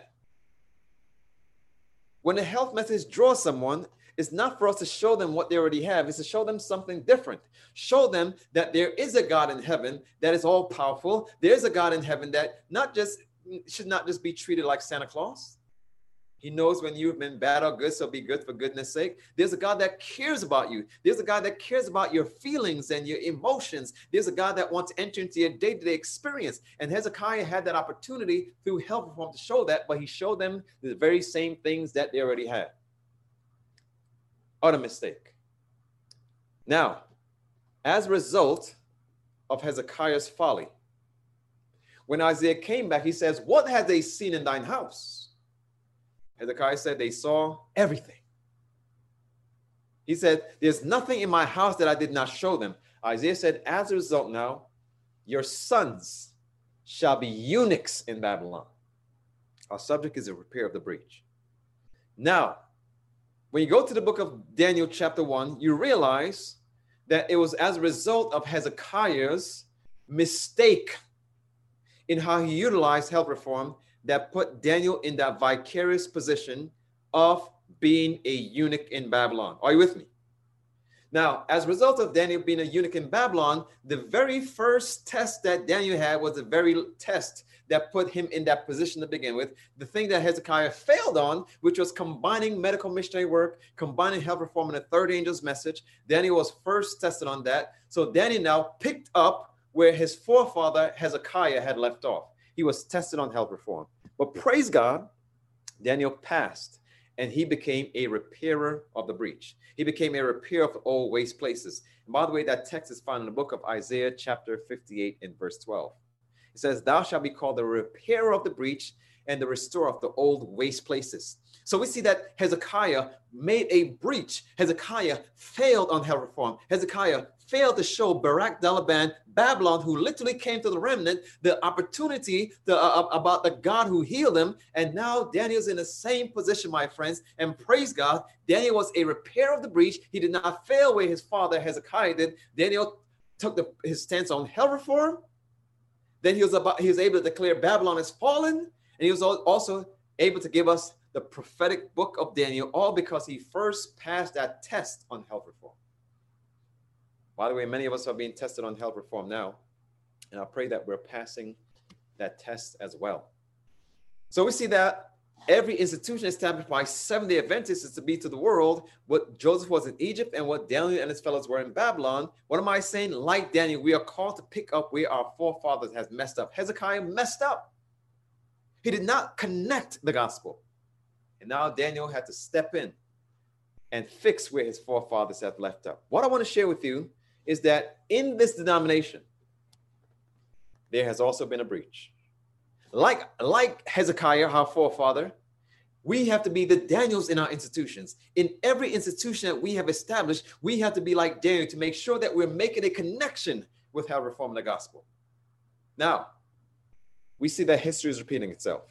When a health message draws someone, it's not for us to show them what they already have, it's to show them something different. Show them that there is a God in heaven that is all powerful. There's a God in heaven that not just should not just be treated like Santa Claus. He knows when you've been bad or good, so be good for goodness sake. There's a God that cares about you. There's a God that cares about your feelings and your emotions. There's a God that wants to enter into your day to day experience. And Hezekiah had that opportunity through health reform to show that, but he showed them the very same things that they already had. Utter mistake. Now, as a result of Hezekiah's folly, when Isaiah came back, he says, What have they seen in thine house? Hezekiah said they saw everything. He said, There's nothing in my house that I did not show them. Isaiah said, As a result, now, your sons shall be eunuchs in Babylon. Our subject is the repair of the breach. Now, when you go to the book of Daniel, chapter 1, you realize that it was as a result of Hezekiah's mistake in how he utilized health reform that put Daniel in that vicarious position of being a eunuch in Babylon. Are you with me? Now, as a result of Daniel being a eunuch in Babylon, the very first test that Daniel had was the very test that put him in that position to begin with. The thing that Hezekiah failed on, which was combining medical missionary work, combining health reform, and the third angel's message. Daniel was first tested on that. So Daniel now picked up where his forefather Hezekiah had left off. He was tested on health reform. But praise God, Daniel passed and he became a repairer of the breach. He became a repairer of all waste places. And by the way, that text is found in the book of Isaiah, chapter 58, and verse 12. It says, Thou shalt be called the repairer of the breach and the restorer of the old waste places. So we see that Hezekiah made a breach. Hezekiah failed on health reform. Hezekiah failed to show Berodach-baladan, Babylon, who literally came to the remnant, the opportunity to, uh, uh, about the God who healed him. And now Daniel's in the same position, my friends. And praise God, Daniel was a repair of the breach. He did not fail where his father Hezekiah did. Daniel took the, his stance on health reform. Then he was about he was able to declare Babylon is fallen, and he was also able to give us the prophetic book of Daniel, all because he first passed that test on health reform. By the way, many of us are being tested on health reform now, and I pray that we're passing that test as well. So we see that every institution established by Seventh day Adventists is to be to the world what Joseph was in Egypt and what Daniel and his fellows were in Babylon. What am I saying? Like Daniel, we are called to pick up where our forefathers has messed up. Hezekiah messed up. He did not connect the gospel. And now Daniel had to step in and fix where his forefathers had left up. What I want to share with you is that in this denomination, there has also been a breach. Like, like Hezekiah, our forefather, we have to be the Daniels in our institutions. In every institution that we have established, we have to be like Daniel to make sure that we're making a connection with how reforming the gospel. Now, we see that history is repeating itself.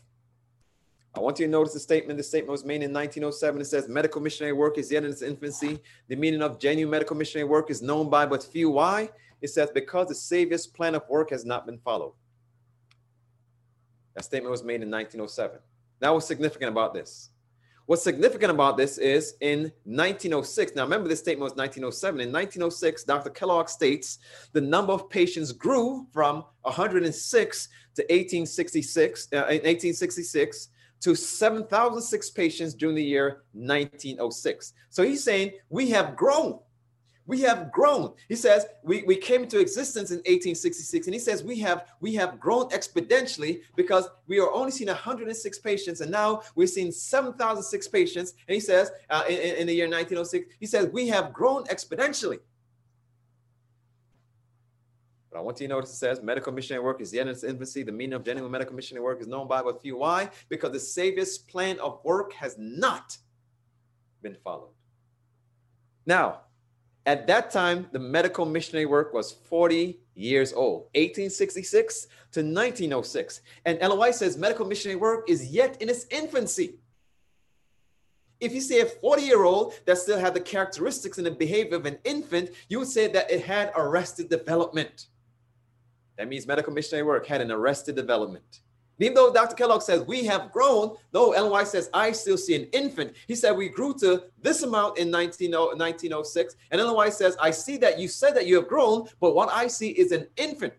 I want you to notice the statement. The statement was made in 1907. It says, Medical missionary work is yet in its infancy. The meaning of genuine medical missionary work is known by but few. Why? It says, because the Savior's plan of work has not been followed. That statement was made in 1907. Now, what's significant about this? What's significant about this is in 1906, now remember this statement was 1907. In 1906, Dr. Kellogg states the number of patients grew from 106 to 1866, uh, 1866 to 7,006 patients during the year 1906. So he's saying we have grown. We have grown. He says we, we came into existence in 1866, and he says we have we have grown exponentially because we are only seeing 106 patients, and now we're seeing 7,006 patients. And he says uh, in, in the year 1906, he says we have grown exponentially. But I want you to notice it says medical missionary work is yet in its infancy. The meaning of genuine medical missionary work is known by but few. Why? Because the Savior's plan of work has not been followed. Now, at that time, the medical missionary work was 40 years old, 1866 to 1906. And LOI says medical missionary work is yet in its infancy. If you say a 40 year old that still had the characteristics and the behavior of an infant, you would say that it had arrested development. That means medical missionary work had an arrested development. Even though Dr. Kellogg says we have grown, though Ellen White says I still see an infant, he said we grew to this amount in 1906. And Ellen White says, I see that you said that you have grown, but what I see is an infant.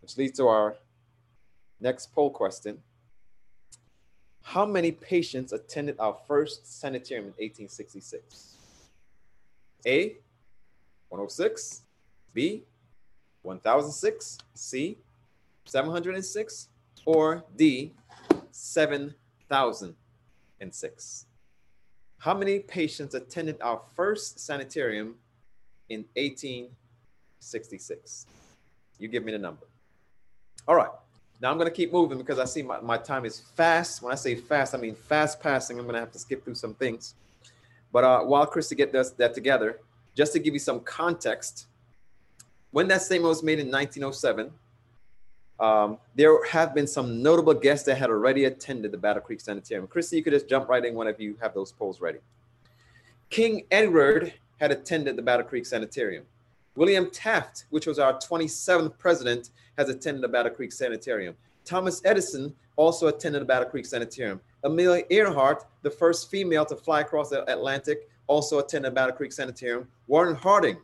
Which leads to our next poll question How many patients attended our first sanitarium in 1866? A, 106, B, 1006, C, 706, or D, 7006? How many patients attended our first sanitarium in 1866? You give me the number. All right. Now I'm going to keep moving because I see my, my time is fast. When I say fast, I mean fast passing. I'm going to have to skip through some things. But uh, while Christy get that together, just to give you some context, when that statement was made in 1907, um, there have been some notable guests that had already attended the Battle Creek Sanitarium. Christy, you could just jump right in whenever you have those polls ready. King Edward had attended the Battle Creek Sanitarium. William Taft, which was our 27th president, has attended the Battle Creek Sanitarium. Thomas Edison also attended the Battle Creek Sanitarium. Amelia Earhart, the first female to fly across the Atlantic, also attended Battle Creek Sanitarium. Warren Harding,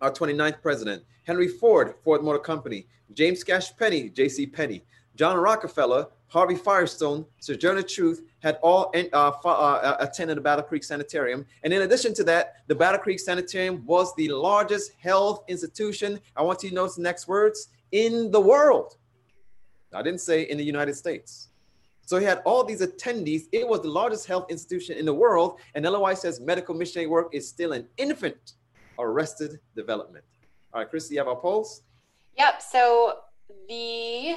our 29th president. Henry Ford, Ford Motor Company. James Cash Penney, J.C. Penney. John Rockefeller, Harvey Firestone, Sojourner Truth had all uh, uh, uh, attended the Battle Creek Sanitarium. And in addition to that, the Battle Creek Sanitarium was the largest health institution. I want you to notice the next words in the world. I didn't say in the United States. So he had all these attendees. It was the largest health institution in the world. And LOI says medical missionary work is still an infant arrested development. All right, Chris, do you have our polls? Yep. So the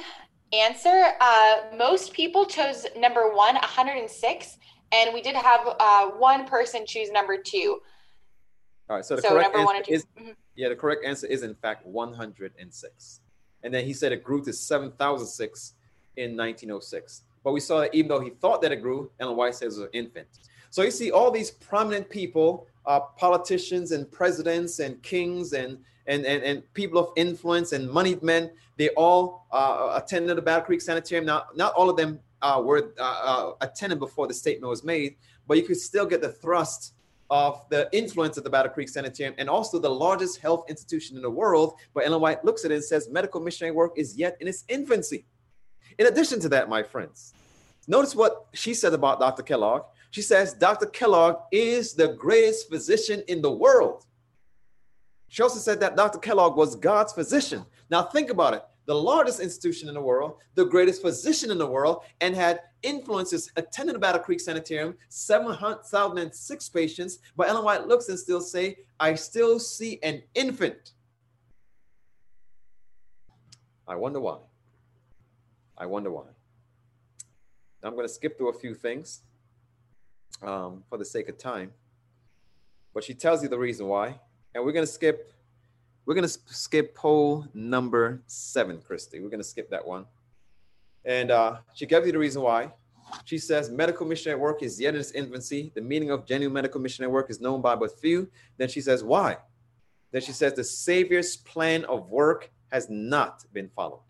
answer, uh, most people chose number one, 106, and we did have uh, one person choose number two. All right, so the so correct answer one is mm-hmm. yeah, the correct answer is in fact 106, and then he said it grew to 7,006 in 1906. But we saw that even though he thought that it grew, Ellen White says it was an infant. So you see all these prominent people, uh, politicians and presidents and kings and, and, and, and people of influence and moneyed men, they all uh, attended the Battle Creek Sanitarium. Now, not all of them uh, were uh, uh, attended before the statement was made, but you could still get the thrust of the influence of the Battle Creek Sanitarium and also the largest health institution in the world. But Ellen White looks at it and says medical missionary work is yet in its infancy. In addition to that, my friends, Notice what she said about Dr. Kellogg. She says, Dr. Kellogg is the greatest physician in the world. She also said that Dr. Kellogg was God's physician. Now, think about it the largest institution in the world, the greatest physician in the world, and had influences attending the Battle Creek Sanitarium, 706 patients. But Ellen White looks and still say, I still see an infant. I wonder why. I wonder why. I'm going to skip through a few things um, for the sake of time. But she tells you the reason why. And we're to skip we're to skip poll number seven, Christy. We're to skip that one. And uh, she gives you the reason why. She says medical missionary work is yet in its infancy. The meaning of genuine medical missionary work is known by but few. Then she says, why? Then she says, the Savior's plan of work has not been followed.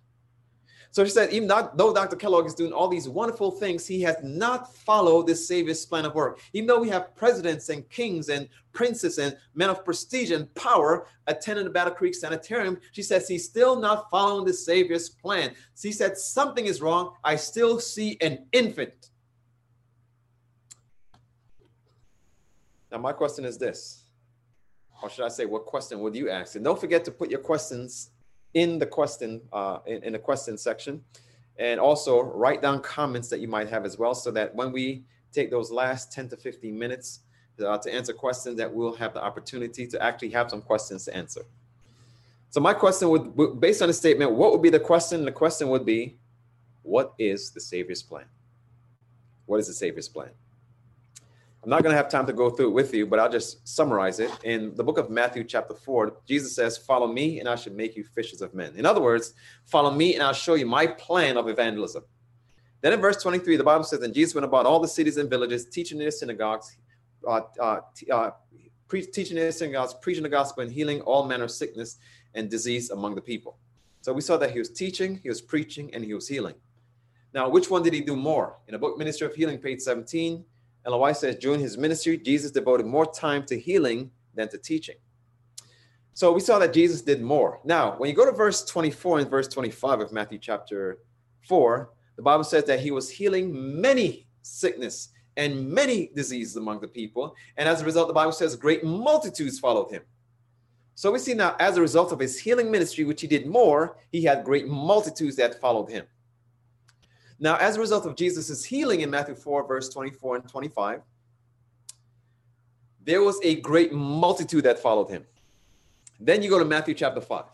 So she said, even not, though Dr. Kellogg is doing all these wonderful things, he has not followed the Savior's plan of work. Even though we have presidents and kings and princes and men of prestige and power attending the Battle Creek Sanitarium, she says he's still not following the Savior's plan. She said, something is wrong. I still see an infant. Now, my question is this, or should I say, what question would you ask? And don't forget to put your questions in the question uh, in, in the question section. And also write down comments that you might have as well so that when we take those last 10 to 15 minutes uh, to answer questions that we'll have the opportunity to actually have some questions to answer. So my question would based on the statement what would be the question? The question would be what is the savior's plan? What is the savior's plan I'm not going to have time to go through it with you, but I'll just summarize it. In the book of Matthew, chapter 4, Jesus says, Follow me, and I should make you fishers of men. In other words, follow me, and I'll show you my plan of evangelism. Then in verse 23, the Bible says, And Jesus went about all the cities and villages, teaching in their synagogues, uh, uh, uh, pre- teaching in their synagogues, preaching the gospel, and healing all manner of sickness and disease among the people. So we saw that he was teaching, he was preaching, and he was healing. Now, which one did he do more? In the book Ministry of Healing, page 17, White says during his ministry, Jesus devoted more time to healing than to teaching. So we saw that Jesus did more. Now, when you go to verse 24 and verse 25 of Matthew chapter 4, the Bible says that he was healing many sickness and many diseases among the people. And as a result, the Bible says great multitudes followed him. So we see now, as a result of his healing ministry, which he did more, he had great multitudes that followed him. Now, as a result of Jesus' healing in Matthew 4, verse 24 and 25, there was a great multitude that followed him. Then you go to Matthew chapter 5.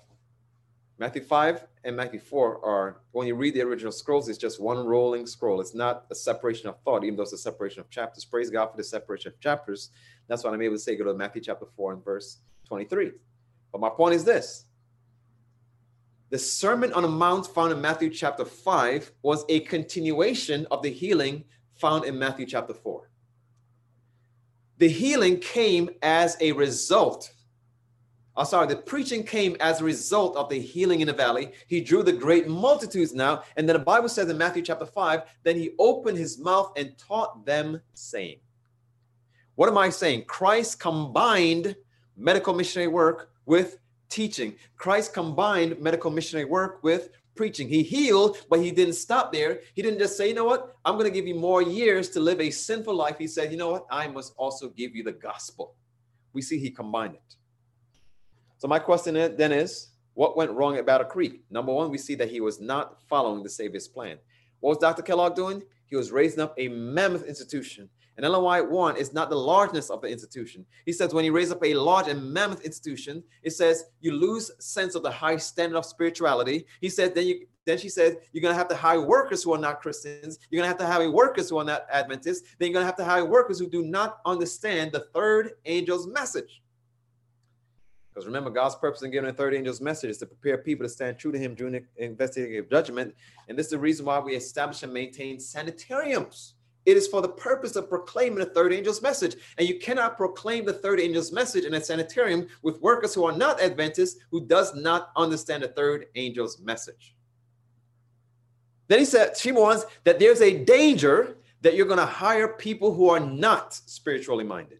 Matthew 5 and Matthew 4 are, when you read the original scrolls, it's just one rolling scroll. It's not a separation of thought, even though it's a separation of chapters. Praise God for the separation of chapters. That's what I'm able to say. Go to Matthew chapter 4 and verse 23. But my point is this the Sermon on the Mount found in Matthew chapter 5 was a continuation of the healing found in Matthew chapter 4. The healing came as a result. Oh, sorry, the preaching came as a result of the healing in the valley. He drew the great multitudes now. And then the Bible says in Matthew chapter 5, then he opened his mouth and taught them, saying, What am I saying? Christ combined medical missionary work with teaching. Christ combined medical missionary work with preaching. He healed, but he didn't stop there. He didn't just say, you know what, I'm going to give you more years to live a sinful life. He said, you know what, I must also give you the gospel. We see he combined it. So my question then is, what went wrong at Battle Creek? Number one, we see that he was not following the Savior's plan. What was Dr. Kellogg doing? He was raising up a mammoth institution and Ellen White 1 is not the largeness of the institution. He says when you raise up a large and mammoth institution, it says you lose sense of the high standard of spirituality. He said then you then she says you're gonna have to hire workers who are not Christians. You're gonna have to hire workers who are not Adventists. Then you're gonna have to hire workers who do not understand the third angel's message. Because remember, God's purpose in giving the third angel's message is to prepare people to stand true to Him during the investigative judgment. And this is the reason why we establish and maintain sanitariums it is for the purpose of proclaiming the third angel's message. And you cannot proclaim the third angel's message in a sanitarium with workers who are not Adventists, who does not understand the third angel's message. Then he said, she warns that there's a danger that you're going to hire people who are not spiritually minded.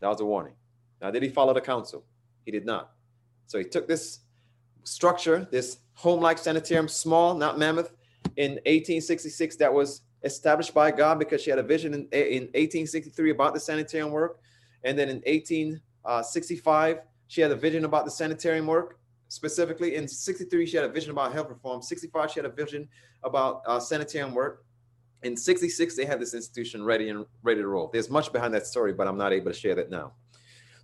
That was a warning. Now, did he follow the counsel? He did not. So he took this structure, this home like sanitarium, small, not mammoth, in 1866 that was established by God because she had a vision in, in 1863 about the sanitarium work. And then in 1865, she had a vision about the sanitarium work. Specifically, in 63, she had a vision about health reform. 65, she had a vision about uh, sanitarium work. In 66, they had this institution ready and ready to roll. There's much behind that story, but I'm not able to share that now.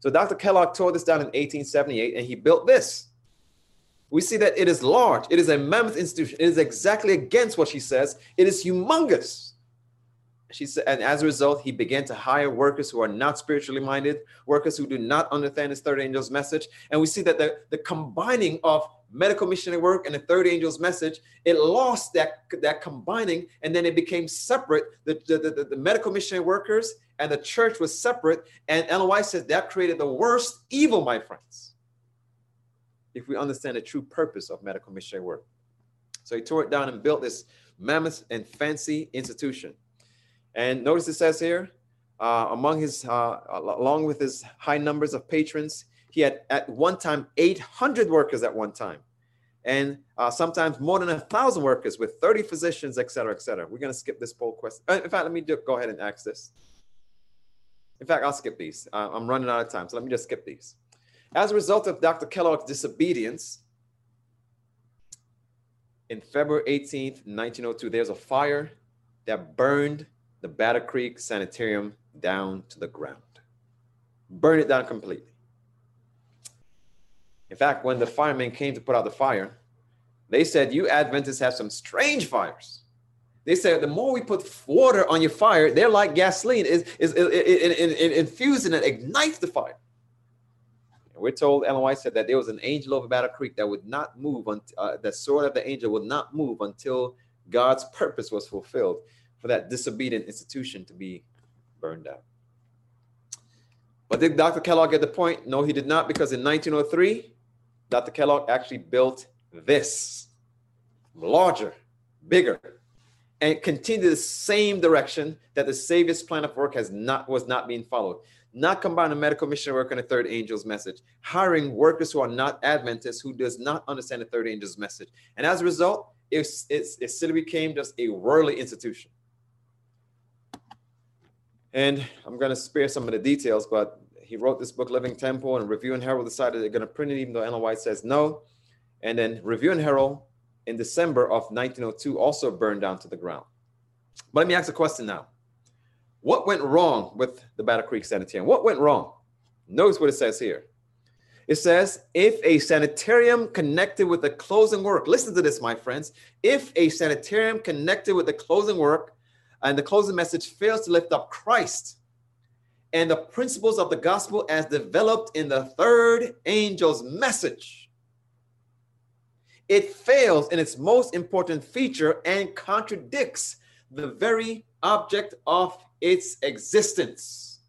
So Dr. Kellogg tore this down in 1878 and he built this. We see that it is large. It is a mammoth institution. It is exactly against what she says. It is humongous. She said, and as a result, he began to hire workers who are not spiritually minded, workers who do not understand his third angel's message. And we see that the, the combining of medical missionary work and the third angel's message, it lost that, that combining, and then it became separate. The, the, the, the medical missionary workers and the church was separate. And Ellen White says that created the worst evil, my friends, if we understand the true purpose of medical missionary work. So he tore it down and built this mammoth and fancy institution. And notice it says here, uh, among his, uh, along with his high numbers of patrons, he had at one time 800 workers at one time, and uh, sometimes more than a thousand workers with 30 physicians, et cetera, et cetera. We're going to skip this poll question. Uh, in fact, let me do, go ahead and ask this. In fact, I'll skip these. Uh, I'm running out of time, so let me just skip these. As a result of Dr. Kellogg's disobedience, in February 18th, 1902, there's a fire that burned the Battle Creek Sanitarium down to the ground. Burn it down completely. In fact, when the firemen came to put out the fire, they said, You Adventists have some strange fires. They said, The more we put water on your fire, they're like gasoline, is is it, it, it, it infuses and ignites the fire. We're told, Ellen said that there was an angel over Battle Creek that would not move, until, uh, the sword of the angel would not move until God's purpose was fulfilled for that disobedient institution to be burned out. But did Dr. Kellogg get the point? No, he did not, because in 1903, Dr. Kellogg actually built this larger, bigger, and continued the same direction that the Savior's plan of work has not was not being followed. Not combining medical mission work and the third angel's message, hiring workers who are not Adventists, who does not understand the third angel's message. And as a result, it, it, it still became just a worldly institution. And I'm going to spare some of the details, but he wrote this book, Living Temple, and Review and Herald decided they're going to print it, even though Ellen White says no. And then Review and Herald in December of 1902 also burned down to the ground. But let me ask a question now. What went wrong with the Battle Creek Sanitarium? What went wrong? Notice what it says here. It says, if a sanitarium connected with the closing work, listen to this, my friends. If a sanitarium connected with the closing work and the closing message fails to lift up Christ and the principles of the gospel as developed in the third angel's message. It fails in its most important feature and contradicts the very object of its existence.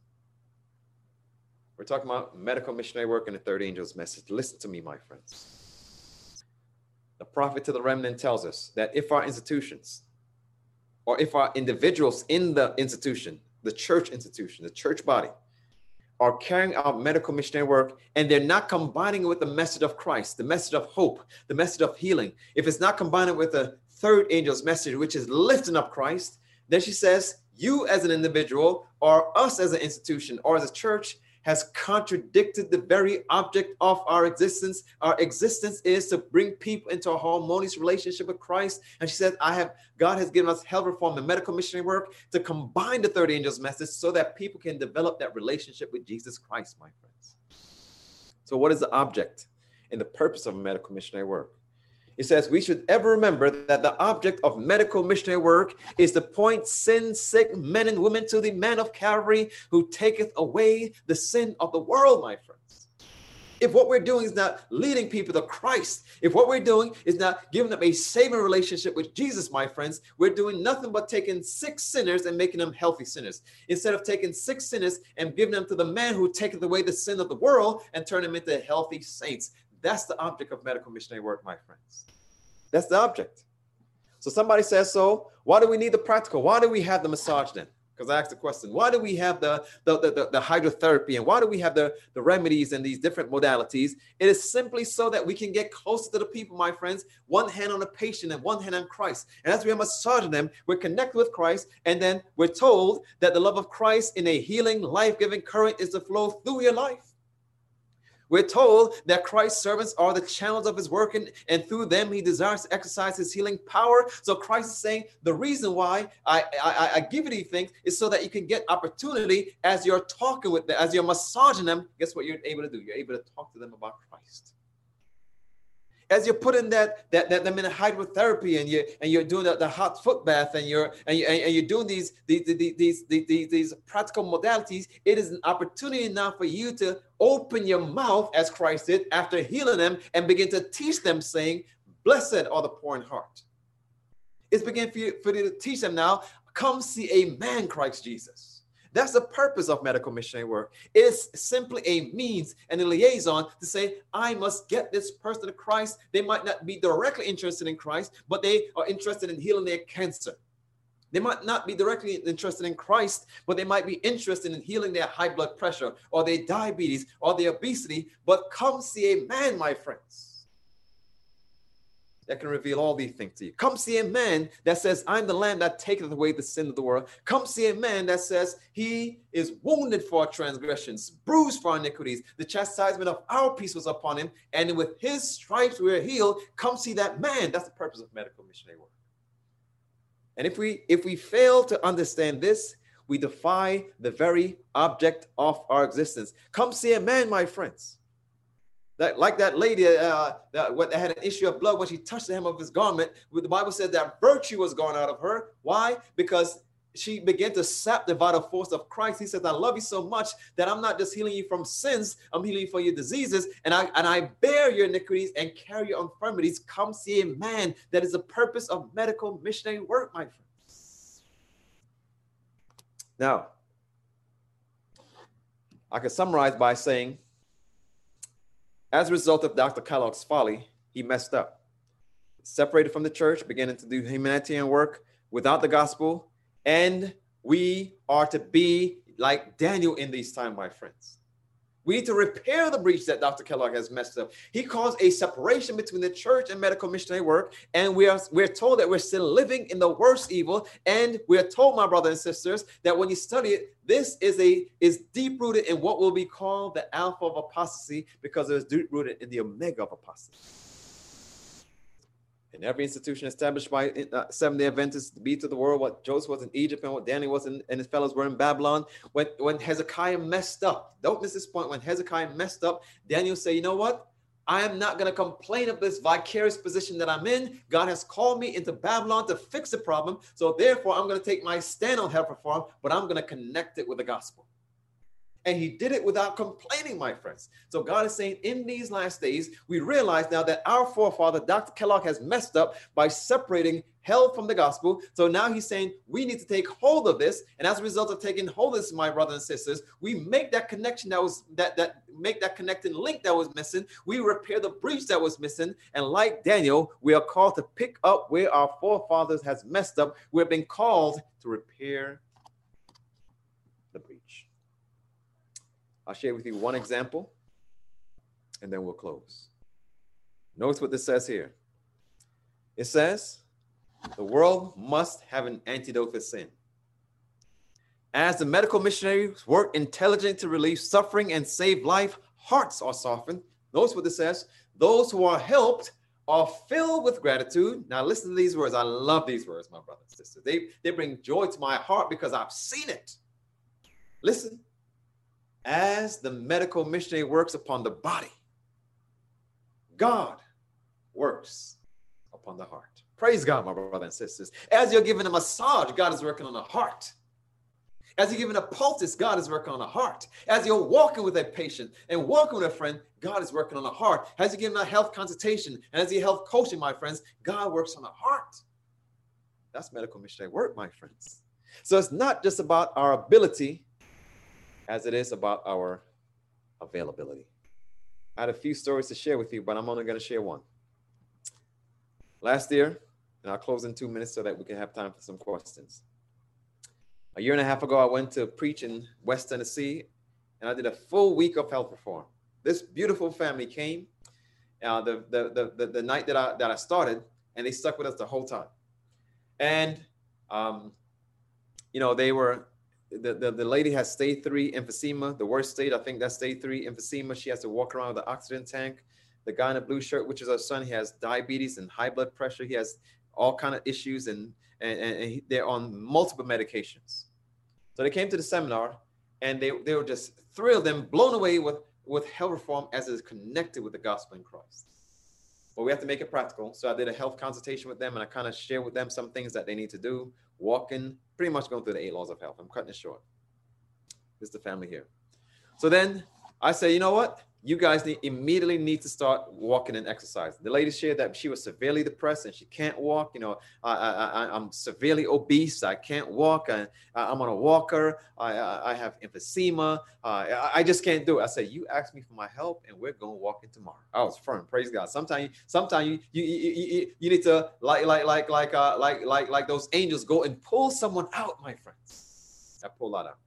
We're talking about medical missionary work and the third angel's message. Listen to me, my friends. The prophet to the remnant tells us that if our institutions, or if our individuals in the institution, the church institution, the church body, are carrying out medical missionary work and they're not combining it with the message of Christ, the message of hope, the message of healing, if it's not combined with the third angel's message, which is lifting up Christ, then she says, you as an individual or us as an institution or as a church has contradicted the very object of our existence. Our existence is to bring people into a harmonious relationship with Christ. And she said, I have, God has given us health reform and medical missionary work to combine the third angel's message so that people can develop that relationship with Jesus Christ, my friends. So, what is the object and the purpose of medical missionary work? It says we should ever remember that the object of medical missionary work is to point sin sick men and women to the man of Calvary who taketh away the sin of the world, my friends. If what we're doing is not leading people to Christ, if what we're doing is not giving them a saving relationship with Jesus, my friends, we're doing nothing but taking sick sinners and making them healthy sinners. Instead of taking sick sinners and giving them to the man who taketh away the sin of the world and turn them into healthy saints. That's the object of medical missionary work, my friends. That's the object. So somebody says, so why do we need the practical? Why do we have the massage then? because I asked the question, why do we have the, the, the, the, hydrotherapy and why do we have the, the remedies and these different modalities? It is simply so that we can get closer to the people, my friends, one hand on the patient and one hand on Christ. And as we are massaging them, we're connected with Christ. And then we're told that the love of Christ in a healing, life giving current is to flow through your life. We're told that Christ's servants are the channels of his work, and, and through them he desires to exercise his healing power. So Christ is saying the reason why I, I, I give you these things is so that you can get opportunity as you're talking with them, as you're massaging them. Guess what you're able to do? You're able to talk to them about Christ as you're putting that that, that in a hydrotherapy and you and you're doing the, the hot foot bath and you're and, you, and you're doing these these, these these these these practical modalities, it is an opportunity now for you to open your mouth as Christ did after healing them and begin to teach them, saying, "Blessed are the poor in heart." It's begin for you, for you to teach them now. Come see a man, Christ Jesus that's the purpose of medical missionary work. It's simply a means and a liaison to say, I must get this person to Christ. They might not be directly interested in Christ, but they are interested in healing their cancer. They might not be directly interested in Christ, but they might be interested in healing their high blood pressure or their diabetes or their obesity. But come see a man, my friends that can reveal all these things to you. Come see a man that says, I'm the lamb that taketh away the sin of the world. Come see a man that says, He is wounded for our transgressions, bruised for our iniquities. The chastisement of our peace was upon him, and with his stripes we are healed. Come see that man. That's the purpose of medical missionary work. And if we if we fail to understand this, we defy the very object of our existence. Come see a man, my friends that, like that lady uh, that, that had an issue of blood when she touched the hem of his garment, the Bible said that virtue was gone out of her. Why? Because she began to sap the vital force of Christ. He says, I love you so much that I'm not just healing you from sins, I'm healing you for your diseases, and I and I bear your iniquities and carry your infirmities. Come see a man. That is the purpose of medical missionary work, my friends. Now, I can summarize by saying as a result of Dr. Kellogg's folly, he messed up. Separated from the church, beginning to do humanitarian work without the gospel. And we are to be like Daniel in these times, my friends. We need to repair the breach that Dr. Kellogg has messed up. He caused a separation between the church and medical missionary work, and we are we're told that we're still living in the worst evil. And we're told, my brothers and sisters, that when you study it, this is a is deep rooted in what will be called the alpha of apostasy, because it is deep rooted in the omega of apostasy in every institution established by uh, Seventh Day Adventists to be to the world what Joseph was in Egypt and what Daniel was in, and his fellows were in Babylon. When when Hezekiah messed up, don't miss this point. When Hezekiah messed up, Daniel said, "You know what? I am not going to complain of this vicarious position that I'm in. God has called me into Babylon to fix the problem. So therefore, I'm going to take my stand on health reform, but I'm going to connect it with the gospel." And he did it without complaining, my friends. So God is saying in these last days, we realize now that our forefather, Dr. Kellogg, has messed up by separating hell from the gospel. So now he's saying we need to take hold of this. And as a result of taking hold of this, my brothers and sisters, we make that connection that was that that make that connecting link that was missing. We repair the breach that was missing. And like Daniel, we are called to pick up where our forefathers has messed up. We've been called to repair the breach. I'll share with you one example and then we'll close. Notice what this says here. It says, the world must have an antidote for sin. As the medical missionaries work intelligently to relieve suffering and save life, hearts are softened. Notice what this says. Those who are helped are filled with gratitude. Now, listen to these words. I love these words, my brothers and sisters. They, they bring joy to my heart because I've seen it. Listen, as the medical missionary works upon the body, God works upon the heart. Praise God, my brothers and sisters. As you're giving a massage, God is working on the heart. As you're giving a poultice, God is working on the heart. As you're walking with a patient and walking with a friend, God is working on the heart. As you're giving a health consultation and as you're health coaching, my friends, God works on the heart. That's medical missionary work, my friends. So it's not just about our ability as it is about our availability. I had a few stories to share with you, but I'm only going to share one. Last year, and I'll close in two minutes so that we can have time for some questions. A year and a half ago, I went to preach in West Tennessee, and I did a full week of health reform. This beautiful family came uh, the, the, the, the, the night that I, that I started, and they stuck with us the whole time. And, um, you know, they were, the, the, the lady has stage three emphysema, the worst state. I think that's stage three emphysema. She has to walk around with an oxygen tank. The guy in the blue shirt, which is our son, he has diabetes and high blood pressure. He has all kind of issues, and, and, and they're on multiple medications. So they came to the seminar, and they, they were just thrilled and blown away with with health reform as it is connected with the gospel in Christ. But we have to make it practical. So I did a health consultation with them and I kind of share with them some things that they need to do, walking, pretty much going through the eight laws of health. I'm cutting it short. This is the family here. So then I say, you know what? You guys need, immediately need to start walking and exercise. The lady shared that she was severely depressed and she can't walk. You know, I, I, am severely obese. I can't walk. I, I'm on a walker. I, I have emphysema. Uh, I just can't do it. I said, you asked me for my help and we're going to walk in tomorrow. I was firm. Praise God. Sometimes, sometimes you, you, you, you, you need to like, like, like, like, uh, like, like, like those angels go and pull someone out, my friends. I pull that out.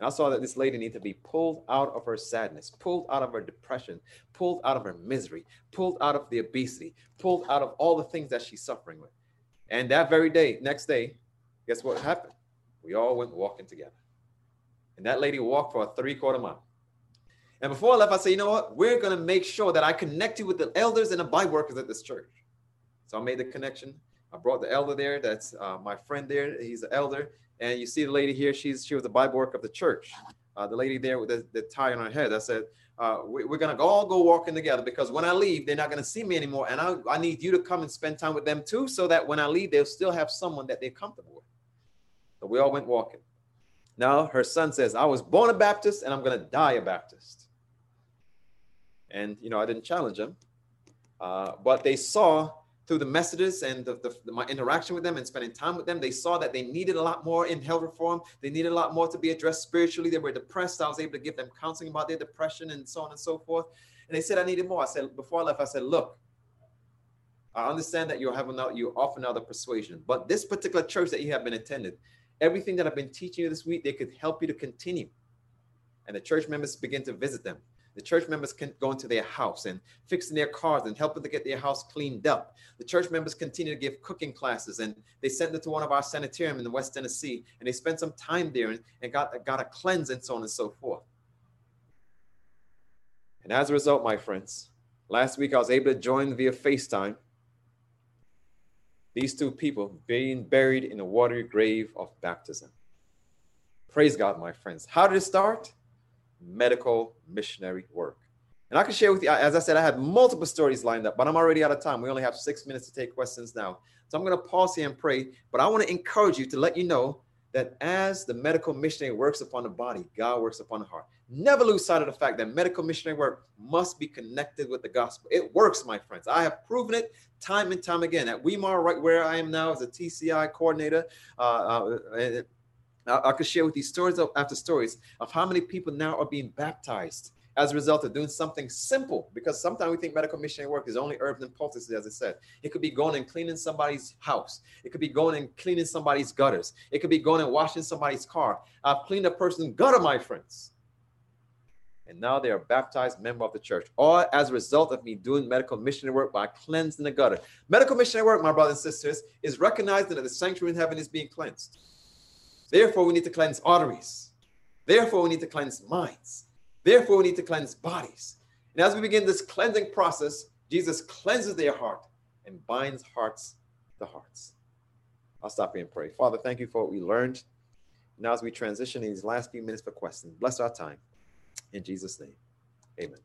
And I saw that this lady needed to be pulled out of her sadness, pulled out of her depression, pulled out of her misery, pulled out of the obesity, pulled out of all the things that she's suffering with. And that very day, next day, guess what happened? We all went walking together. And that lady walked for a three quarter mile. And before I left, I said, you know what? We're going to make sure that I connect you with the elders and the Bible workers at this church. So I made the connection. I brought the elder there. That's uh, my friend there. He's an elder. And you see the lady here, she's she was the Bible of the church. Uh, the lady there with the, the tie on her head. I said, uh, we, are gonna all go walking together because when I leave, they're not gonna see me anymore, and I, I need you to come and spend time with them too, so that when I leave, they'll still have someone that they're comfortable with. So we all went walking. Now her son says, I was born a Baptist and I'm gonna die a Baptist. And you know, I didn't challenge him, uh, but they saw through the messages and the, the, the, my interaction with them and spending time with them, they saw that they needed a lot more in health reform. They needed a lot more to be addressed spiritually. They were depressed. I was able to give them counseling about their depression and so on and so forth. And they said I needed more. I said before I left, I said, look, I understand that you're having out you often out of persuasion, but this particular church that you have been attended, everything that I've been teaching you this week, they could help you to continue. And the church members begin to visit them. The church members can go into their house and fixing their cars and helping to get their house cleaned up. The church members continue to give cooking classes and they sent it to one of our sanitarium in the West Tennessee and they spent some time there and, and got, got a cleanse and so on and so forth. And as a result, my friends, last week I was able to join via FaceTime these two people being buried in a watery grave of baptism. Praise God, my friends. How did it start? Medical missionary work. And I can share with you, as I said, I had multiple stories lined up, but I'm already out of time. We only have six minutes to take questions now. So I'm going to pause here and pray, but I want to encourage you to let you know that as the medical missionary works upon the body, God works upon the heart. Never lose sight of the fact that medical missionary work must be connected with the gospel. It works, my friends. I have proven it time and time again. At Weimar, right where I am now as a TCI coordinator, uh, uh, I, could share with you stories of, after stories of how many people now are being baptized as a result of doing something simple. Because sometimes we think medical missionary work is only herbs and poultices, as I said. It could be going and cleaning somebody's house. It could be going and cleaning somebody's gutters. It could be going and washing somebody's car. I've cleaned a person's gutter, my friends. And now they are baptized member of the church, all as a result of me doing medical missionary work by cleansing the gutter. Medical missionary work, my brothers and sisters, is recognized that the sanctuary in heaven is being cleansed. Therefore, we need to cleanse arteries. Therefore, we need to cleanse minds. Therefore, we need to cleanse bodies. And as we begin this cleansing process, Jesus cleanses their heart and binds hearts to hearts. I'll stop here and pray. Father, thank you for what we learned. Now, as we transition these last few minutes for questions, bless our time. In Jesus' name, amen.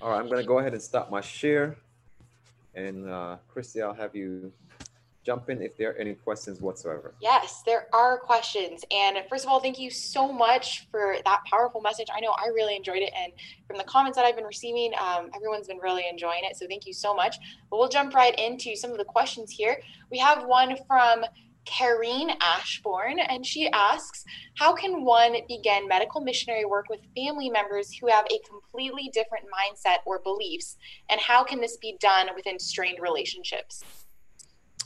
All right, I'm going to go ahead and stop my share. And uh, Christy, I'll have you jump in if there are any questions whatsoever. Yes, there are questions. And first of all, thank you so much for that powerful message. I know I really enjoyed it. And from the comments that I've been receiving, um, everyone's been really enjoying it. So thank you so much. But we'll jump right into some of the questions here. We have one from Kareen Ashbourne, and she asks, How can one begin medical missionary work with family members who have a completely different mindset or beliefs? And how can this be done within strained relationships?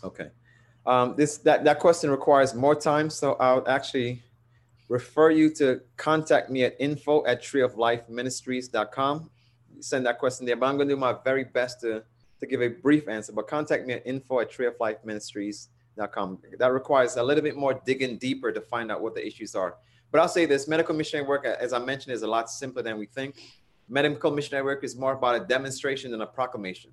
Okay. Um, this that, that question requires more time, so I'll actually refer you to contact me at info at treeoflifeministries.com. Send that question there, but I'm going to do my very best to, to give a brief answer. But contact me at info at treeoflifeministries.com. That requires a little bit more digging deeper to find out what the issues are. But I'll say this medical missionary work, as I mentioned, is a lot simpler than we think. Medical missionary work is more about a demonstration than a proclamation.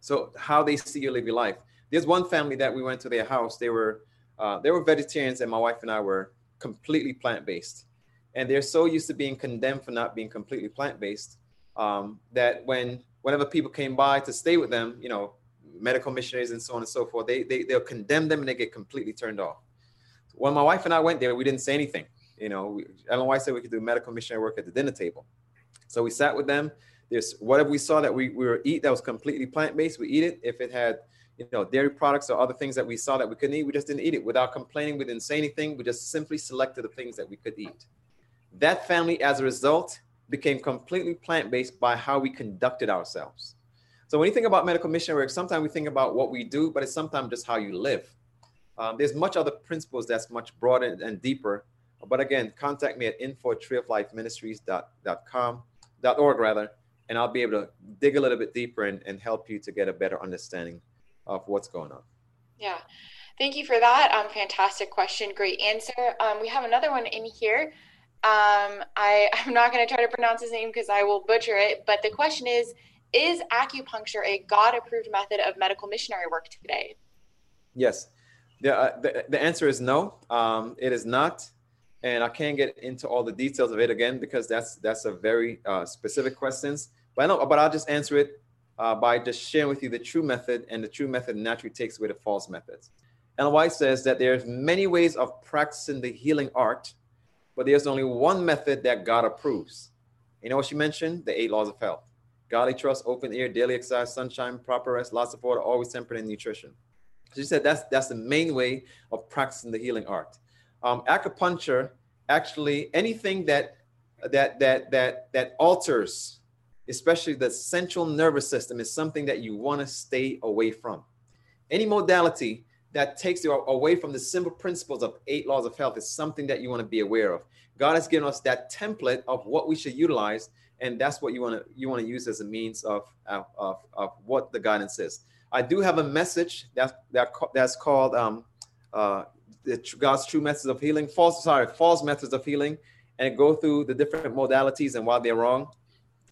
So, how they see you live your life there's one family that we went to their house. They were uh, they were vegetarians, and my wife and I were completely plant based. And they're so used to being condemned for not being completely plant based um, that when whenever people came by to stay with them, you know, medical missionaries and so on and so forth, they, they they'll condemn them and they get completely turned off. When my wife and I went there, we didn't say anything. You know, we, Ellen White said we could do medical missionary work at the dinner table. So we sat with them. There's whatever we saw that we, we were eat that was completely plant based, we eat it. If it had you know, dairy products or other things that we saw that we couldn't eat, we just didn't eat it without complaining. We didn't say anything. We just simply selected the things that we could eat. That family, as a result, became completely plant based by how we conducted ourselves. So when you think about medical mission work, sometimes we think about what we do, but it's sometimes just how you live. Um, there's much other principles that's much broader and deeper. But again, contact me at info at rather, and I'll be able to dig a little bit deeper and, and help you to get a better understanding of what's going on. Yeah. Thank you for that. Um, fantastic question. Great answer. Um, we have another one in here. Um, I, I'm not going to try to pronounce his name because I will butcher it. But the question is Is acupuncture a God approved method of medical missionary work today? Yes. The, uh, the, the answer is no, um, it is not. And I can't get into all the details of it again because that's that's a very uh, specific questions. But I know, but I'll just answer it uh, by just sharing with you the true method, and the true method naturally takes away the false methods. Ellen White says that there's many ways of practicing the healing art, but there's only one method that God approves. You know what she mentioned? The eight laws of health. Godly trust, open ear, daily exercise, sunshine, proper rest, lots of water, always tempered in nutrition. She said that's that's the main way of practicing the healing art. Um, acupuncture, actually, anything that that that that that alters especially the central nervous system, is something that you want to stay away from. Any modality that takes you away from the simple principles of eight laws of health is something that you want to be aware of. God has given us that template of what we should utilize, and that's what you want to you want to use as a means of of, of, what the guidance is. I do have a message that, that that's called um, uh, God's true methods of healing, false sorry, false methods of healing, and go through the different modalities and why they're wrong.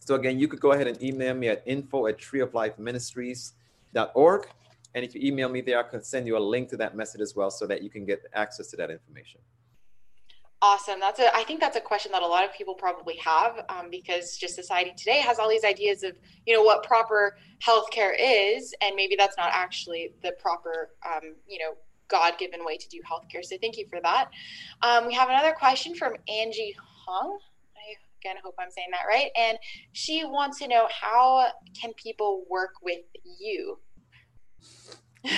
So again, you could go ahead and email me at info at treeoflifeministries.org. And if you email me there, I can send you a link to that message as well so that you can get access to that information. Awesome. That's a. I think that's a question that a lot of people probably have um, because just society today has all these ideas of you know what proper healthcare is, and maybe that's not actually the proper um, you know God-given way to do healthcare. So thank you for that. Um, we have another question from Angie Hung again, hope I'm saying that right. And she wants to know how can people work with you?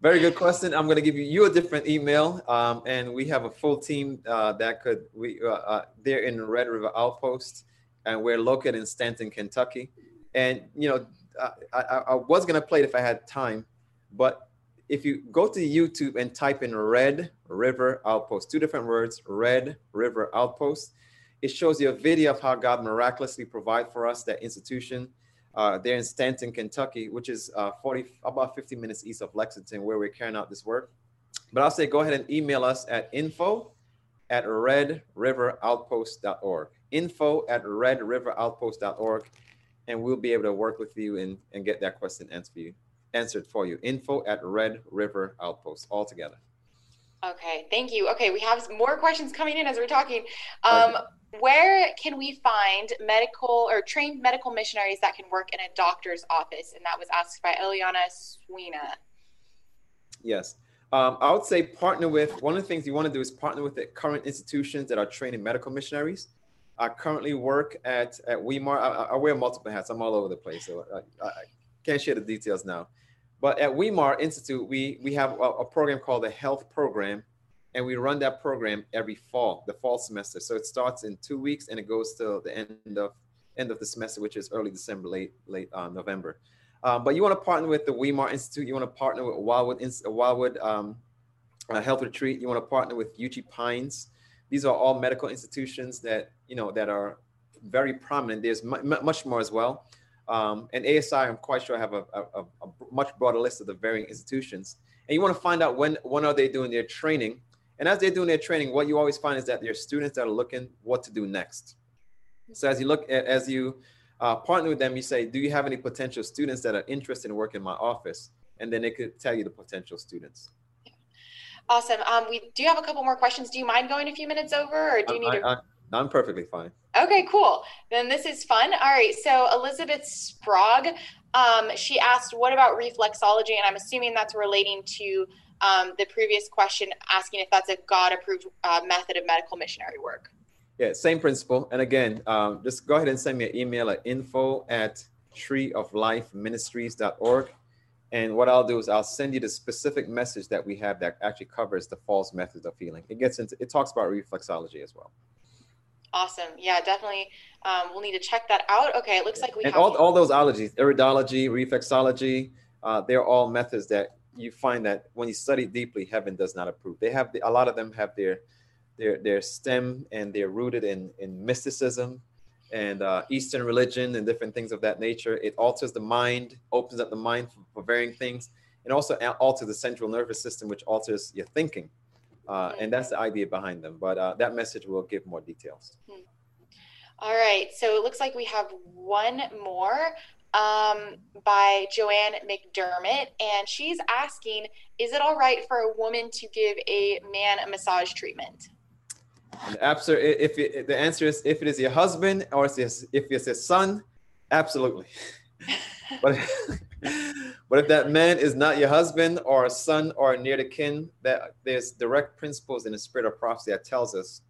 Very good question. I'm going to give you, you a different email, um, and we have a full team uh, that could we uh, uh, they're in Red River Outpost, and we're located in Stanton, Kentucky. And you know, I, I, I was going to play it if I had time, but if you go to YouTube and type in Red River Outpost, two different words, Red River Outpost, it shows you a video of how God miraculously provided for us that institution uh, there in Stanton, Kentucky, which is uh, 40, about 50 minutes east of Lexington, where we're carrying out this work. But I'll say go ahead and email us at info at redriveroutpost.org. Info at redriveroutpost.org, and we'll be able to work with you and, and get that question answered for you answered for you. Info at Red River Outpost all together. Okay, thank you. Okay, we have more questions coming in as we're talking. Um, where can we find medical or trained medical missionaries that can work in a doctor's office? And that was asked by Eliana Swina. Yes. Um, I would say partner with one of the things you want to do is partner with the current institutions that are training medical missionaries. I currently work at at Weimar. I, I wear multiple hats. I'm all over the place, so I, I can't share the details now. But at Weimar Institute, we, we have a, a program called the Health Program, and we run that program every fall, the fall semester. So it starts in two weeks and it goes till the end of end of the semester, which is early December, late late uh, November. Uh, but you want to partner with the Weimar Institute. You want to partner with Wildwood, Wildwood um, uh, Health Retreat. You want to partner with Uchee Pines. These are all medical institutions that you know that are very prominent. There's much more as well. Um, and ASI, I'm quite sure, I have a, a, a, much broader list of the varying institutions. And you want to find out when when are they doing their training. And as they're doing their training, what you always find is that there are students that are looking what to do next. So as you look at, as you uh, partner with them, you say, do you have any potential students that are interested in working in my office? And then they could tell you the potential students. Awesome. Um, we do have a couple more questions. Do you mind going a few minutes over or do you need I, to? I, I'm perfectly fine. Okay, cool. Then this is fun. All right. So Elizabeth Sprague, um, she asked, what about reflexology? And I'm assuming that's relating to um, the previous question, asking if that's a God approved uh, method of medical missionary work. Yeah, same principle. And again, um, just go ahead and send me an email at info at treeoflifeministries.org. And what I'll do is I'll send you the specific message that we have that actually covers the false methods of healing. It gets into, it talks about reflexology as well. Awesome. Yeah, definitely. Um, we'll need to check that out. Okay, it looks like we and have all, all those ologies, iridology, reflexology, uh, they're all methods that you find that when you study deeply, heaven does not approve. They have the, a lot of them have their their their stem and they're rooted in in mysticism and uh, Eastern religion and different things of that nature. It alters the mind, opens up the mind for, for varying things, and also alters the central nervous system, which alters your thinking. Uh, and that's the idea behind them. But uh, that message will give more details. Hmm. All right. So it looks like we have one more um, by Joanne McDermott. And she's asking Is it all right for a woman to give a man a massage treatment? After, if it, the answer is if it is your husband or if it's, if it's his son, absolutely. but, but if that man is not your husband or a son or near the kin, that there's direct principles in the spirit of prophecy that tells us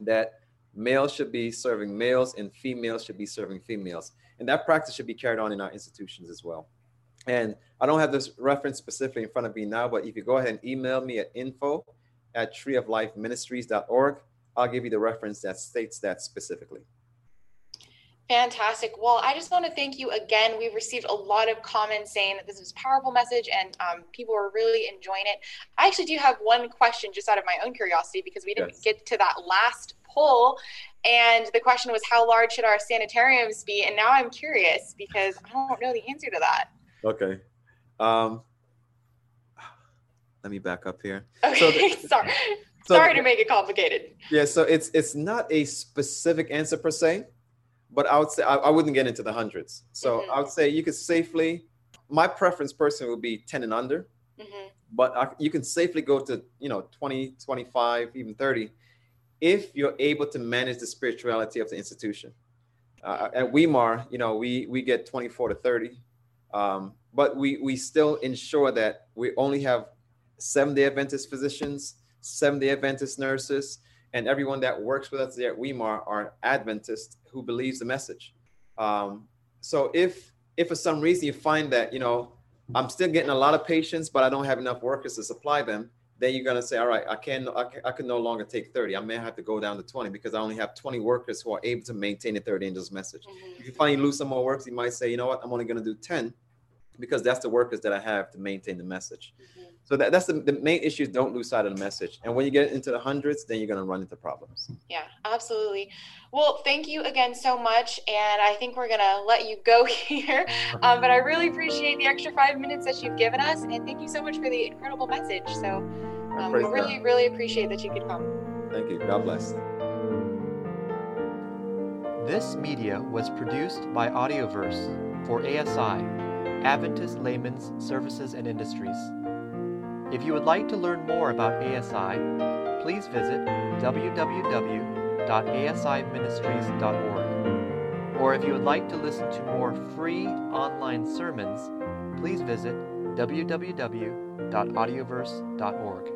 that males should be serving males and females should be serving females. And that practice should be carried on in our institutions as well. And I don't have this reference specifically in front of me now, but if you go ahead and email me at info at treeoflifeministries.org, I'll give you the reference that states that specifically. Fantastic. Well, I just want to thank you again. We've received a lot of comments saying that this is a powerful message and um, people are really enjoying it. I actually do have one question just out of my own curiosity because we didn't yes. get to that last poll. And the question was, how large should our sanitariums be? And now I'm curious because I don't know the answer to that. Okay. Um, let me back up here. Okay. So the, Sorry. So, Sorry to make it complicated. Yeah, so it's it's not a specific answer per se, but I would say I, I wouldn't get into the hundreds. So mm-hmm. I would say you could safely. My preference personally would be 10 and under, mm-hmm. but I, you can safely go to you know 20, 25, even 30, if you're able to manage the spirituality of the institution. Uh, at Weimar, you know, we we get 24 to 30, um, but we we still ensure that we only have seven day Adventist physicians Seventh day Adventist nurses, and everyone that works with us there at Weimar are Adventists who believes the message. Um, so if if for some reason you find that you know I'm still getting a lot of patients, but I don't have enough workers to supply them, then you're gonna say, all right, I can I can, I can no longer take 30. I may have to go down to 20 because I only have 20 workers who are able to maintain the three angels message. Mm-hmm. If you find you lose some more workers, you might say, you know what, I'm only gonna do 10 because that's the workers that I have to maintain the message. Mm-hmm. So that, that's the, the main issue. Don't lose sight of the message. And when you get into the hundreds, then you're going to run into problems. Yeah, absolutely. Well, thank you again so much. And I think we're going to let you go here. Um, but I really appreciate the extra five minutes that you've given us. And thank you so much for the incredible message. So um, we really, God. really appreciate that you could come. Thank you. God bless. This media was produced by Audioverse for ASI, Adventist Laymen's Services and Industries. If you would like to learn more about ASI, please visit www.asiministries.org. Or if you would like to listen to more free online sermons, please visit www.audioverse.org.